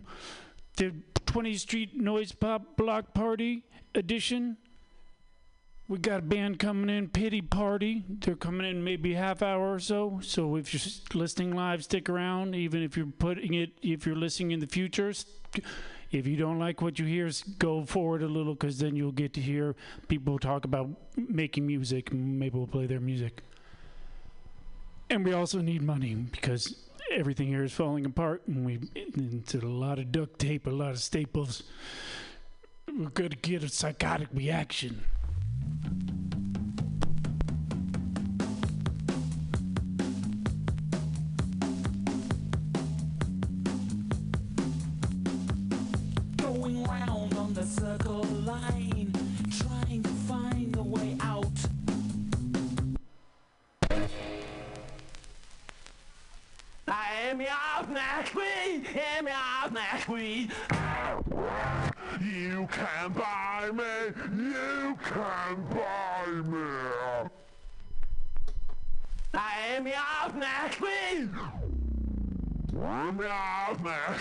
the 20th Street Noise Pop Block Party edition. We got a band coming in, Pity Party. They're coming in maybe half hour or so. So if you're listening live, stick around. Even if you're putting it, if you're listening in the future, if you don't like what you hear, go forward a little because then you'll get to hear people talk about making music. Maybe we'll play their music. And we also need money because everything here is falling apart, and we into a lot of duct tape, a lot of staples. We're gonna get a psychotic reaction. Going round on the circle line, am queen, I am your black queen. You can buy me, you can buy me. I am queen. I'm your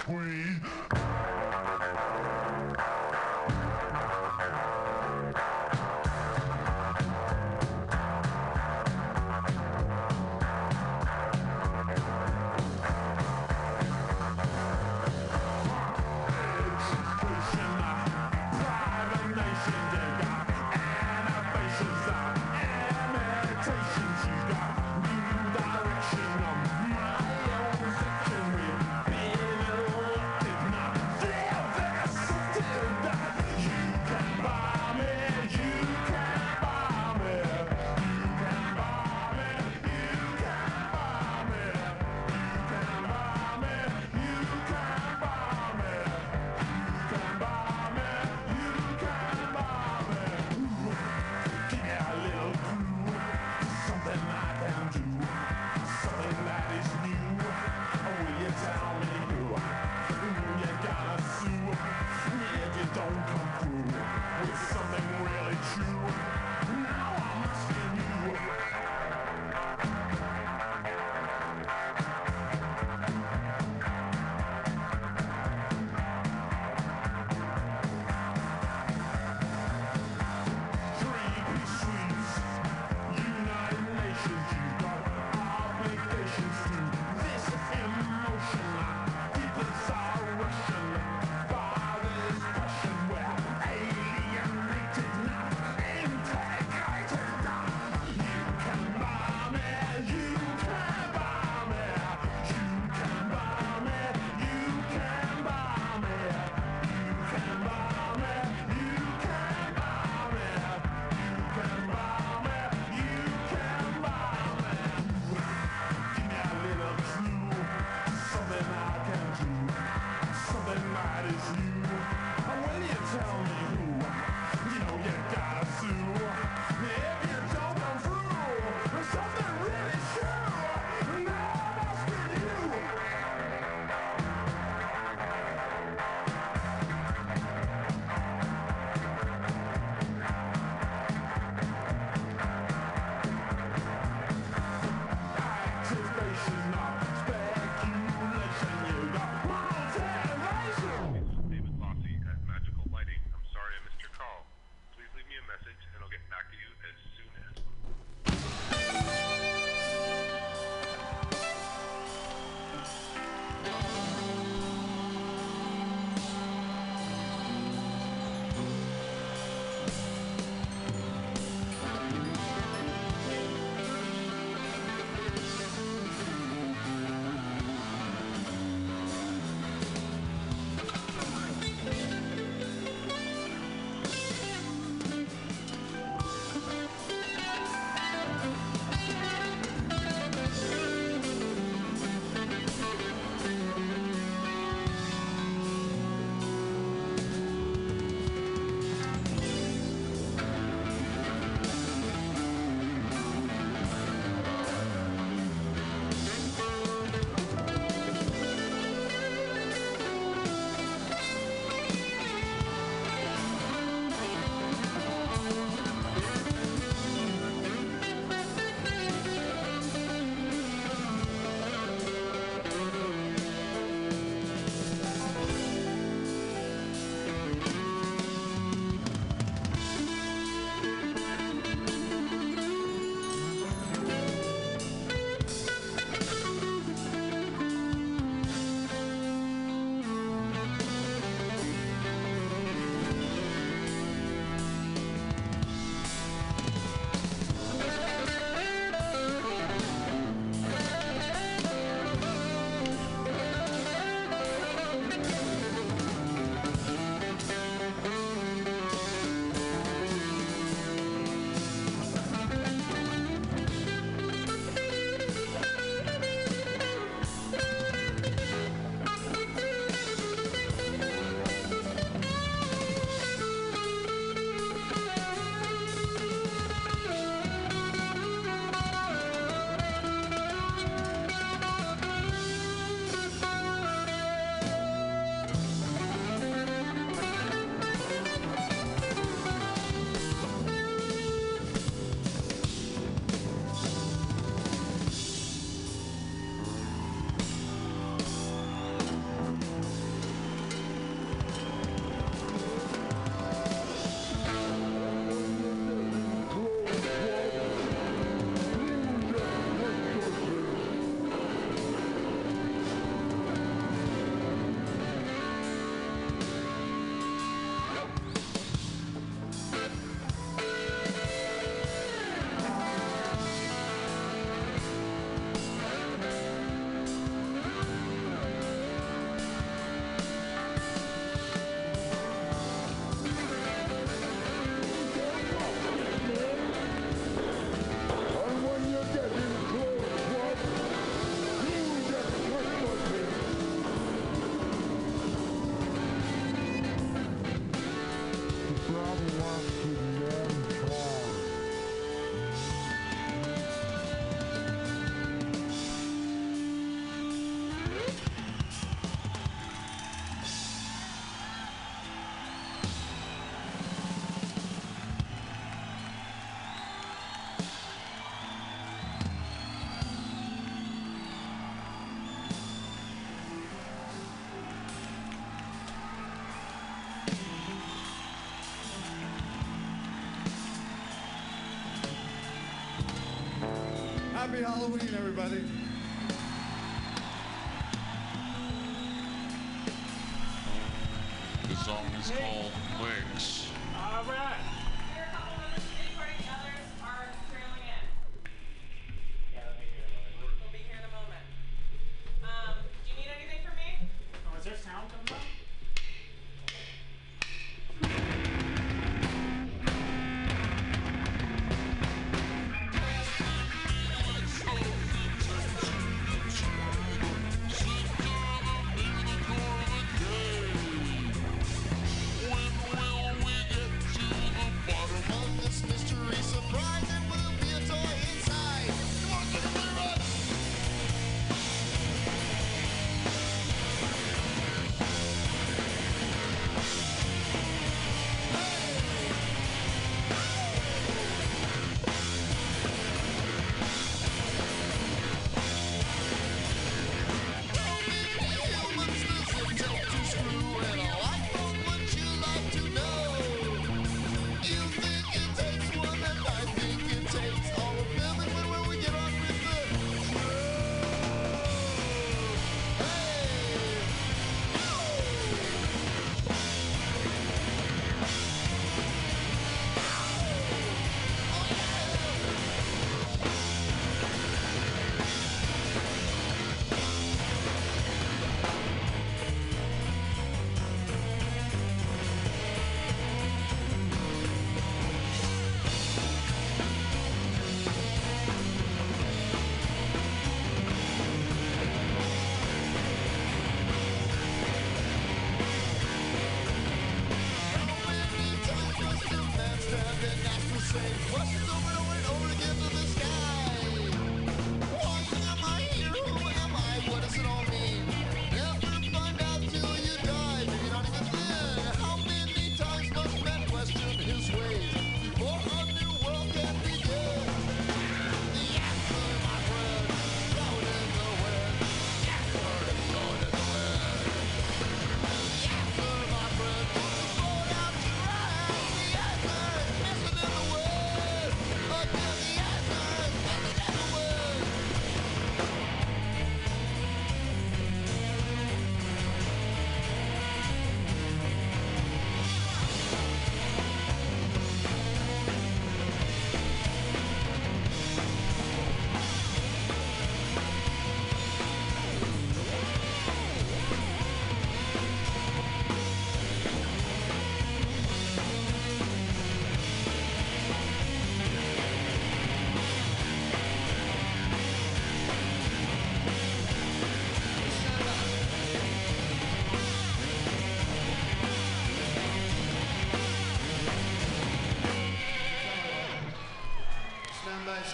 Happy Halloween,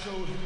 Stand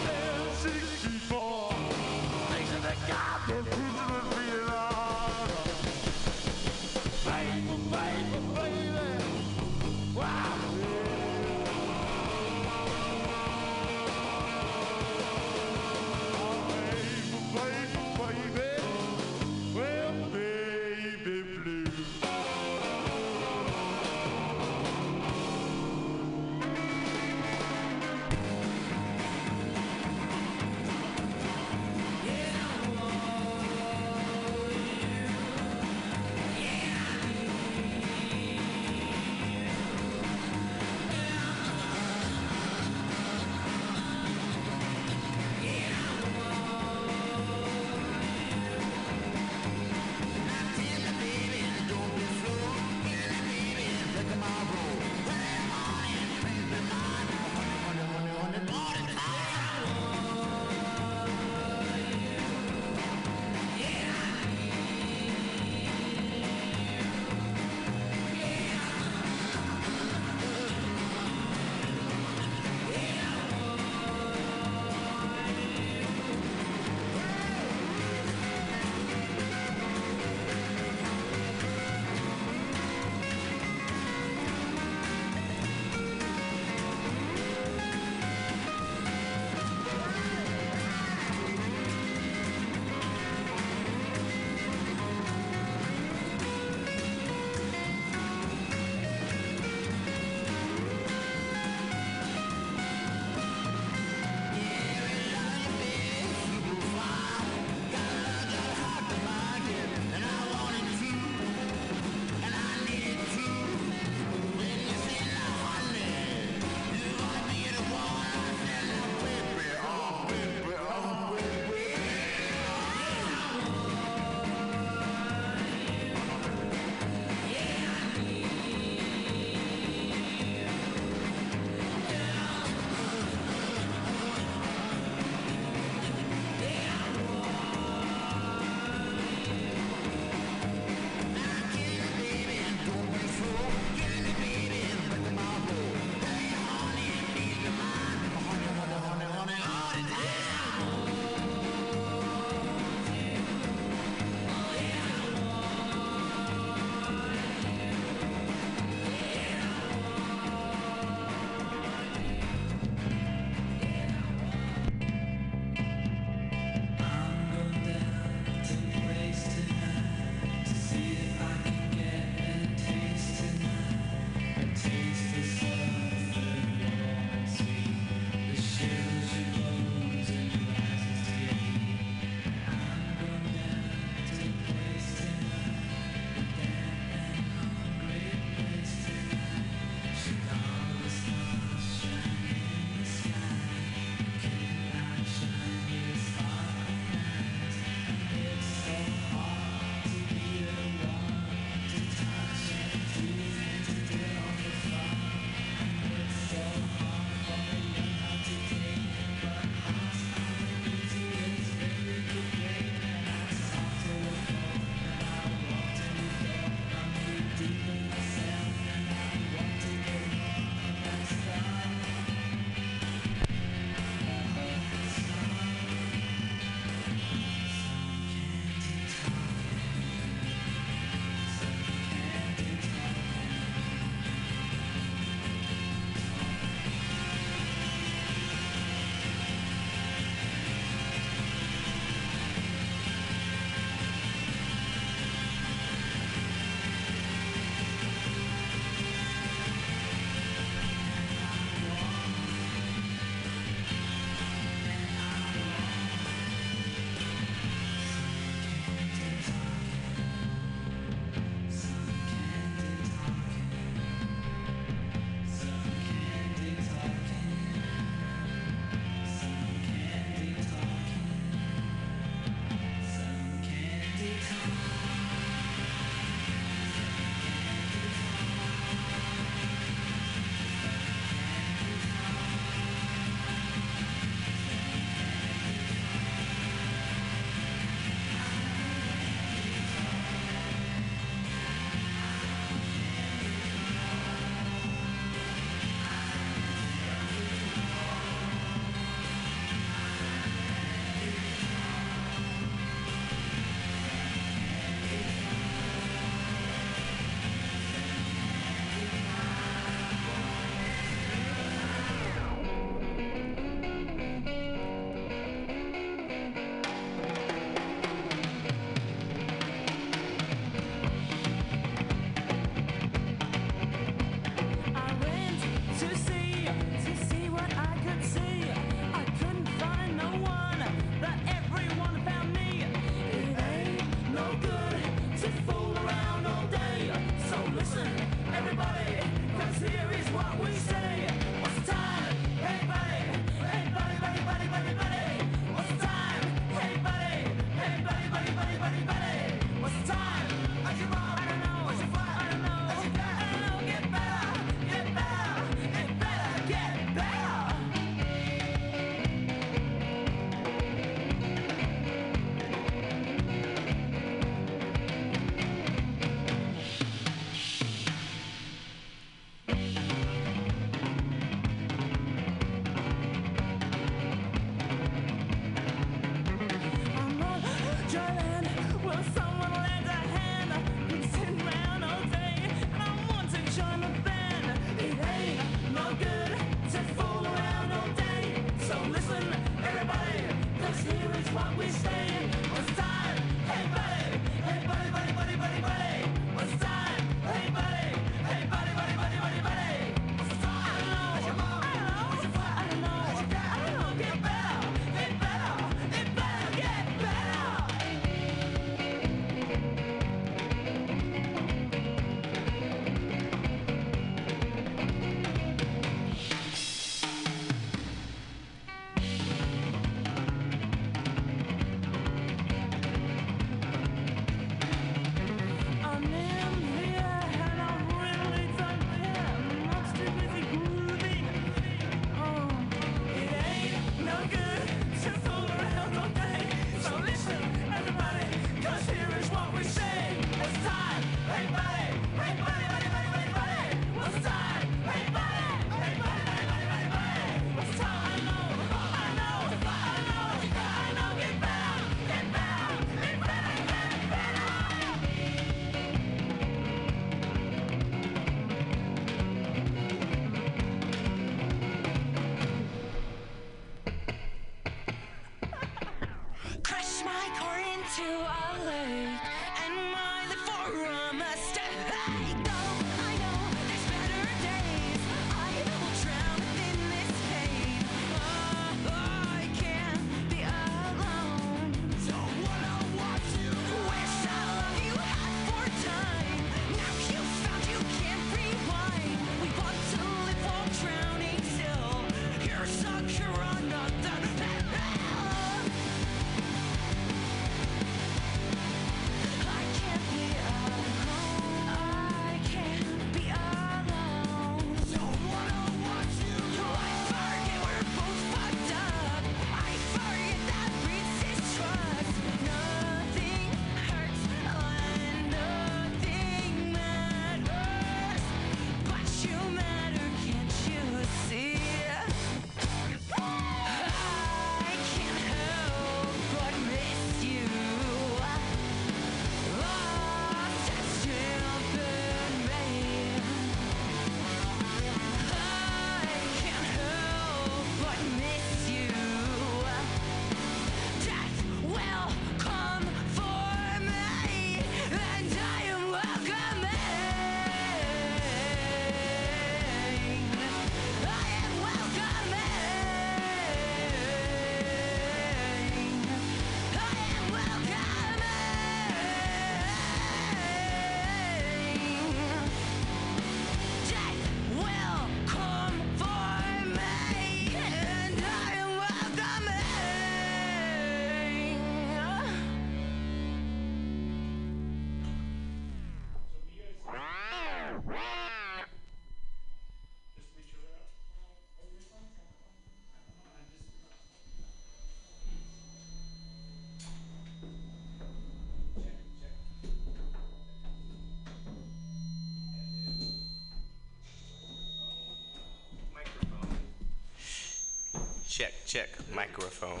check. Check. Microphone.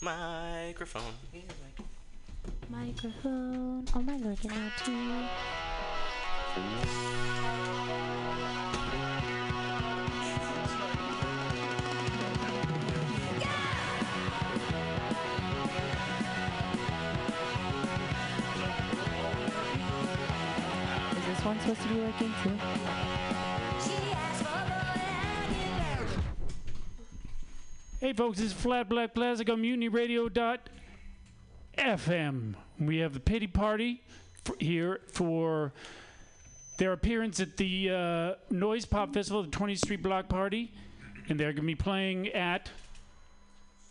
Microphone. Microphone. Oh my lord, you're not too. Is this one supposed to be working too? Hey folks, this is Flat Black Plastic on MutinyRadio.fm. We have the Pity Party f- here for their appearance at the uh, Noise Pop Festival, the 20th Street Block Party, and they're going to be playing at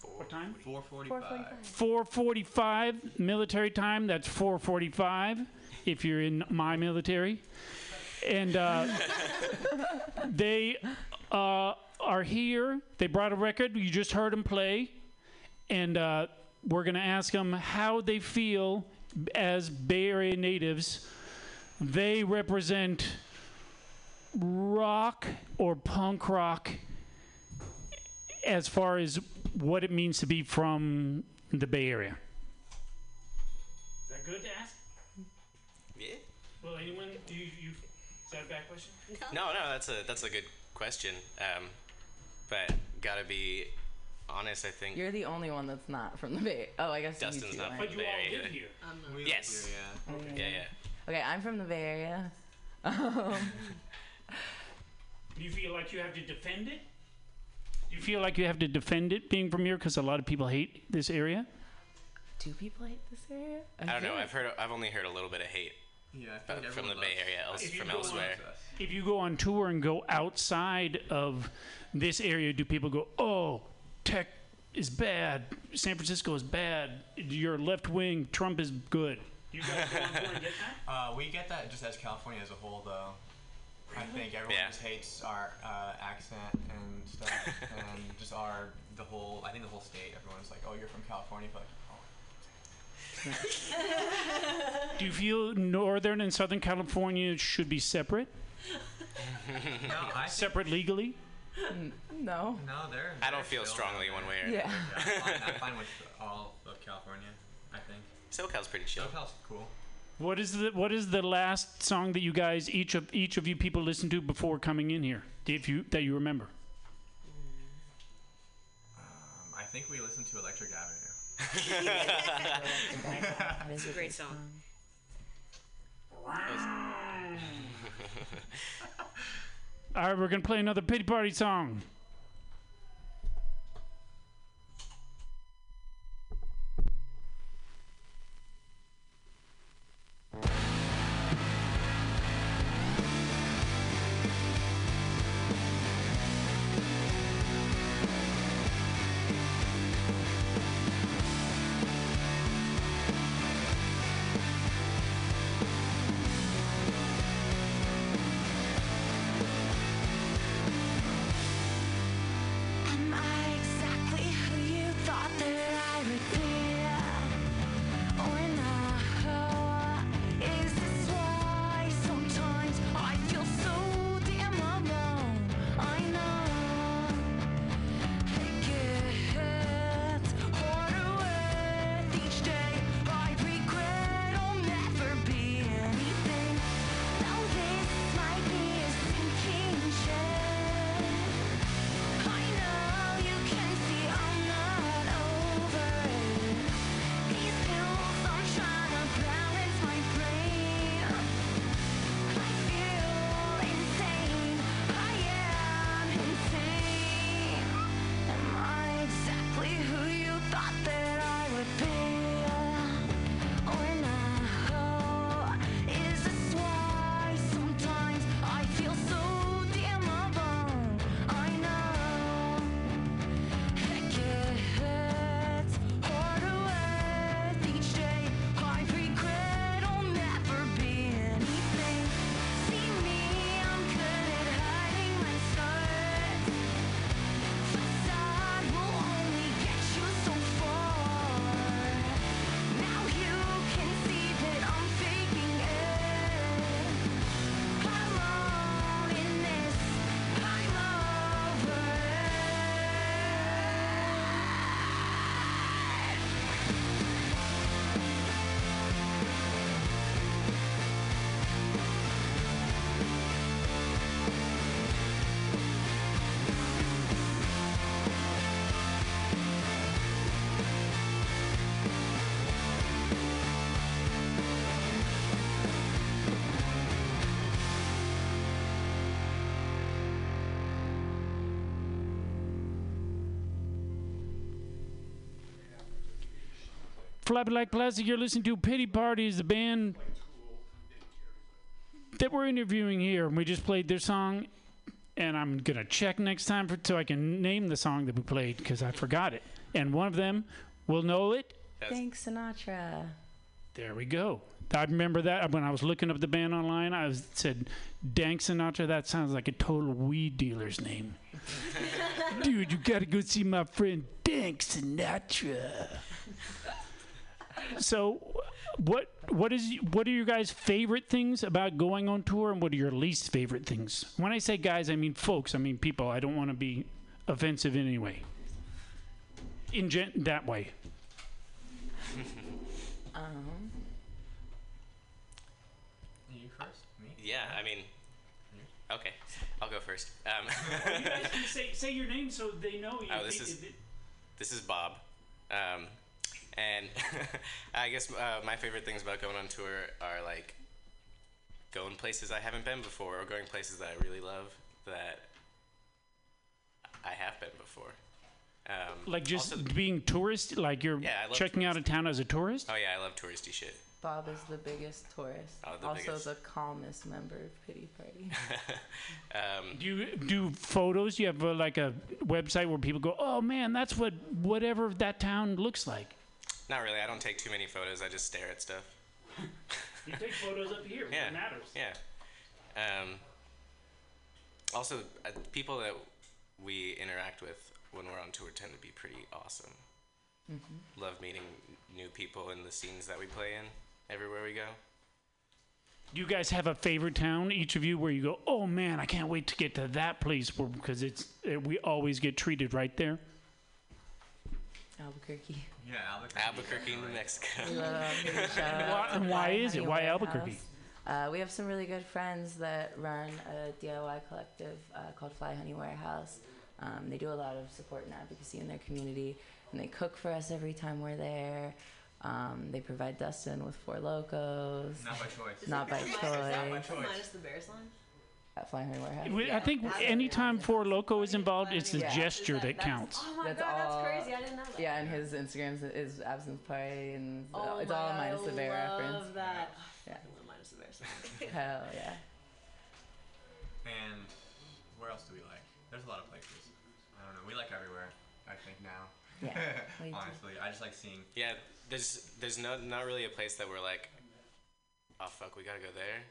what time? 445. 4:45 military time. That's 4:45 if you're in my military, and uh, *laughs* they uh, are here. They brought a record. You just heard them play, and uh, we're gonna ask them how they feel as Bay Area natives. They represent rock or punk rock as far as what it means to be from the Bay Area. Is that good to ask? Yeah. Well, anyone, do you, you is that a bad question? No, no, that's a that's a good question. Um, but gotta be honest. I think You're the only one that's not from the Bay. Oh, I guess Dustin's you two not aren't. from the Bay Area. either. We yes. Yeah, yeah. Okay, I'm from the Bay Area. *laughs* Um, Do you feel like you have to defend it? Do you feel like you have to defend it being from here because a lot of people hate this area? do people hate this area? I don't know. I've heard. I've only heard a little bit of hate. Yeah, I uh, think from the Bay loves- Area, else If you from go elsewhere. If you go on tour and go outside of this area, do people go, "Oh, tech is bad. San Francisco is bad. You're left wing. Trump is good." You guys go on tour and get that? Uh, we get that just as California as a whole, though. I think everyone Yeah. just hates our uh, accent and stuff, *laughs* and just our the whole. I think the whole state. Everyone's like, "Oh, you're from California," but *laughs* Do you feel Northern and Southern California should be separate? *laughs* no, I separate legally. *laughs* No. No, they're. I don't feel strongly one way or Yeah. another. I'm, fine, I'm fine with all of California. I think. SoCal's pretty chill. SoCal's cool. What is the What is the last song that you guys each of each of you people listened to before coming in here? If you that you remember. Um, I think we listened to Electric Avenue. *laughs* It's a great song. *laughs* All right, we're gonna play another pity party song. Flappy Like Plastic. You're listening to Pity Parties, the band that we're interviewing here. We just played their song, and I'm gonna check next time for, so I can name the song that we played because I forgot it. And one of them will know it. Thanks, Sinatra. There we go. I remember that when I was looking up the band online. I was, said, "Dank Sinatra." That sounds like a total weed dealer's name. *laughs* Dude, you gotta go see my friend Dank Sinatra. So, what what is what are your guys' favorite things about going on tour, and what are your least favorite things? When I say guys, I mean folks. I mean people. I don't want to be offensive in any way. In gen- that way. *laughs* Um, You first? Me? Yeah, I mean, okay, I'll go first. Um, *laughs* you guys can *laughs* say say your name so they know you. Oh, this is this is Bob, um, and *laughs* I guess uh, my favorite things about going on tour are like going places I haven't been before, or going places that I really love that I have been before. Um, like just also- being tourist, like you're Yeah, I love checking out a town as a tourist. oh yeah, I love touristy shit. Bob is the biggest tourist. Oh, the also biggest. the calmest member of Pity Party. *laughs* um, Do you do photos? You have uh like a website where people go, "Oh man, that's what whatever that town looks like." Not really. I don't take too many photos. I just stare at stuff. *laughs* You take photos up here. yeah, It matters. Yeah. Um, also, uh, people that we interact with when we're on tour tend to be pretty awesome. Mhm. Love meeting new people in the scenes that we play in everywhere we go. Do you guys have a favorite town, each of you, where you go, "Oh man, I can't wait to get to that place," where, because it's uh we always get treated right there. Albuquerque. Yeah, Albuquerque. Albuquerque, New Mexico. We Albuquerque. And *laughs* why- and why is it? Why Albuquerque? Uh, we have some really good friends that run a DIY collective uh, called Fly Honey Warehouse. Um, they do a lot of support and advocacy in their community, and they cook for us every time we're there. Um, they provide Dustin with Four Lokos. Not by choice. Not by choice. is that by choice? Minus the Bears line? At Fly Honey Warehouse. We- I think anytime Four Loko is involved, it's the Yeah. gesture that counts. Oh my That's god, all- that's crazy. I didn't know that. Yeah, and his Instagram is absence party, and Oh it's my all God, minus the bear I love reference. that. Yeah. I love minus the Bears line. Hell yeah. And where else do we like? There's a lot of places. I don't know. We like everywhere. I think now. Yeah, *laughs* we do. Honestly, I just like seeing. Yeah, there's there's no not really a place that we're like, oh fuck, we gotta go there.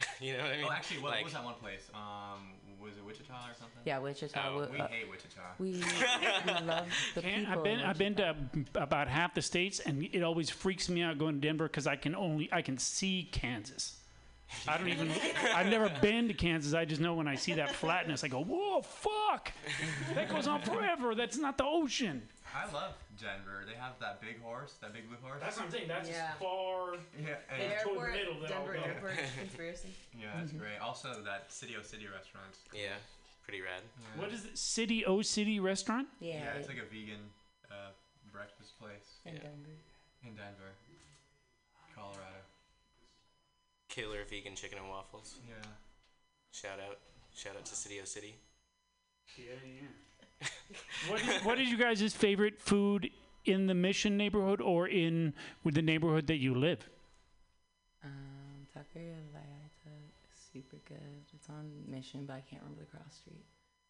*laughs* you know what I mean? Oh, actually, what, like, what was that one place? Um, was it Wichita or something? Yeah, Wichita. Oh, we- we uh, hate Wichita. We, we *laughs* love the Can't- people. I've been in I've been to about half the states, and it always freaks me out going to Denver because I can only I can see Kansas. I don't even I've never *laughs* been to Kansas. I just know when I see that flatness, I go, "Whoa, fuck! That goes on forever. That's not the ocean." I love Denver. They have that big horse, that big blue horse. That's what I'm saying. That's Yeah. as far Yeah, The and airport, middle that I'll Denver airport *laughs* conspiracy. yeah, that's great. Also, that City O City restaurant. yeah, pretty rad. Yeah. What is it? City O City restaurant? Yeah, Yeah, it's like a vegan uh, breakfast place in yeah. Denver. in Denver, Colorado. Killer vegan chicken and waffles. Yeah. Shout out, shout out to City O City. Yeah, yeah. What, is, what is you guys' favorite food in the Mission neighborhood or in with the neighborhood that you live? Um, Taqueria Vallarta is super good. It's on Mission, but I can't remember the cross street.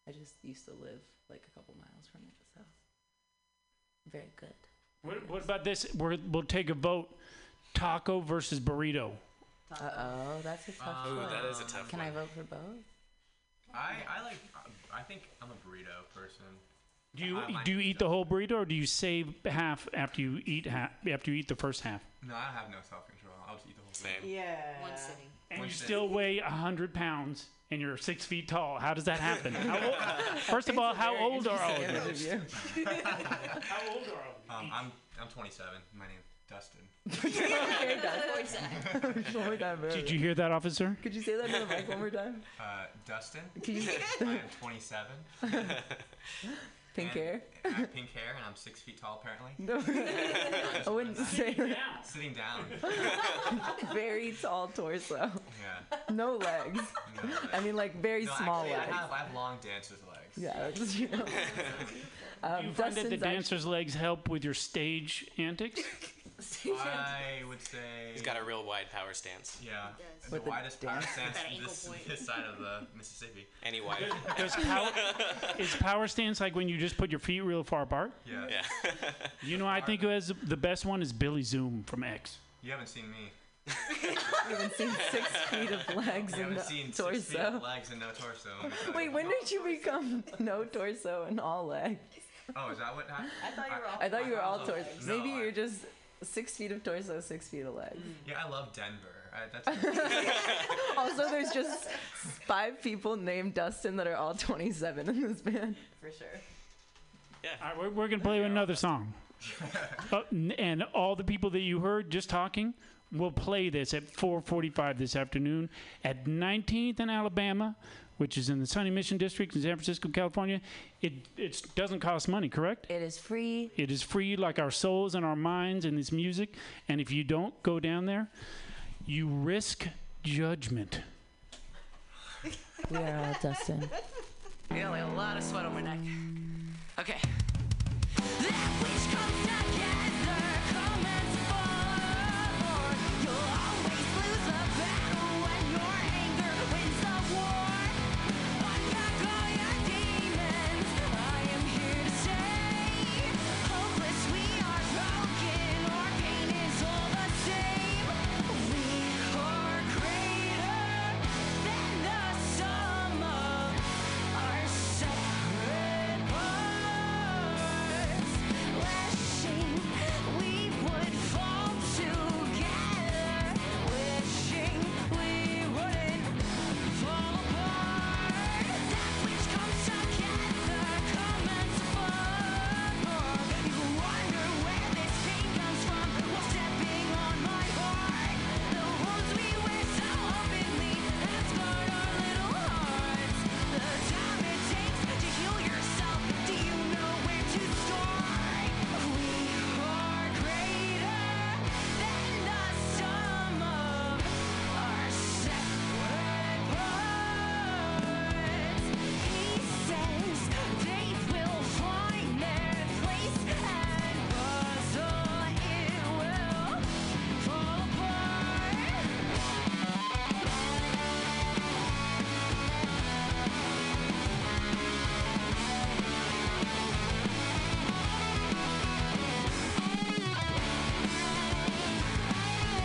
I just used to live like a couple miles from it, so very good. What, what about this? We're, we'll take a vote: taco versus burrito. Uh oh, that's a tough Ooh, one. that is a tough Can one. I vote for both? I I like. I think I'm a burrito person. Do you I like do you eat the whole burrito or do you save half after you eat half after you eat the first half? No, I have no self control. I'll just eat the whole thing. Yeah. One sitting. And One you sitting. still weigh hundred pounds and you're six feet tall. How does that happen? How old, first of all, *laughs* how old are all of you? How old are all of Um, I'm I'm 27. My name's Dustin. *laughs* *laughs* *laughs* Did you hear that, officer? Could you say that in the mic one more time? Uh, Dustin. Can you- I am 27. Pink And hair? I have pink hair, and I'm six feet tall apparently. No. I wouldn't say that. Sitting down. Very tall torso. Yeah. No legs. No legs. I mean, like very No, small actually, legs. I have, I have long dancer's legs. Yeah, that's, you know. Um, you find that the Dustin's dancer's legs help with your stage antics? I *laughs* would say. He's got a real wide power stance. Yeah. The With the widest power dance. stance That ankle this, point. this side of the Mississippi. Any wider. Does power, *laughs* is power stance like when you just put your feet real far apart? Yeah. Yeah. *laughs* You know, I think who has the best one is Billy Zoom from X. You haven't seen me. You haven't seen six feet of legs You and haven't no seen six feet torso. of legs and no torso. Wait, when did you become no torso and all legs? Oh, is that what happened? I thought you were all. I thought you were all torso. no, Maybe I- you're just six feet of torso, six feet of legs. Yeah, I love Denver. I, that's *laughs* *laughs* also, there's just five people named Dustin that are all 27 in this band. For sure. Yeah. All right, we're, we're gonna play another song. Uh, *laughs* n- and all the people that you heard just talking will play this at 4:45 this afternoon at 19th and Alabama, which is in the Sunny Mission District in San Francisco, California. It it doesn't cost money, correct? It is free. It is free, like our souls and our minds and this music. And if you don't go down there, you risk judgment. We are all Dustin. I got like a lot of sweat on my neck. Okay.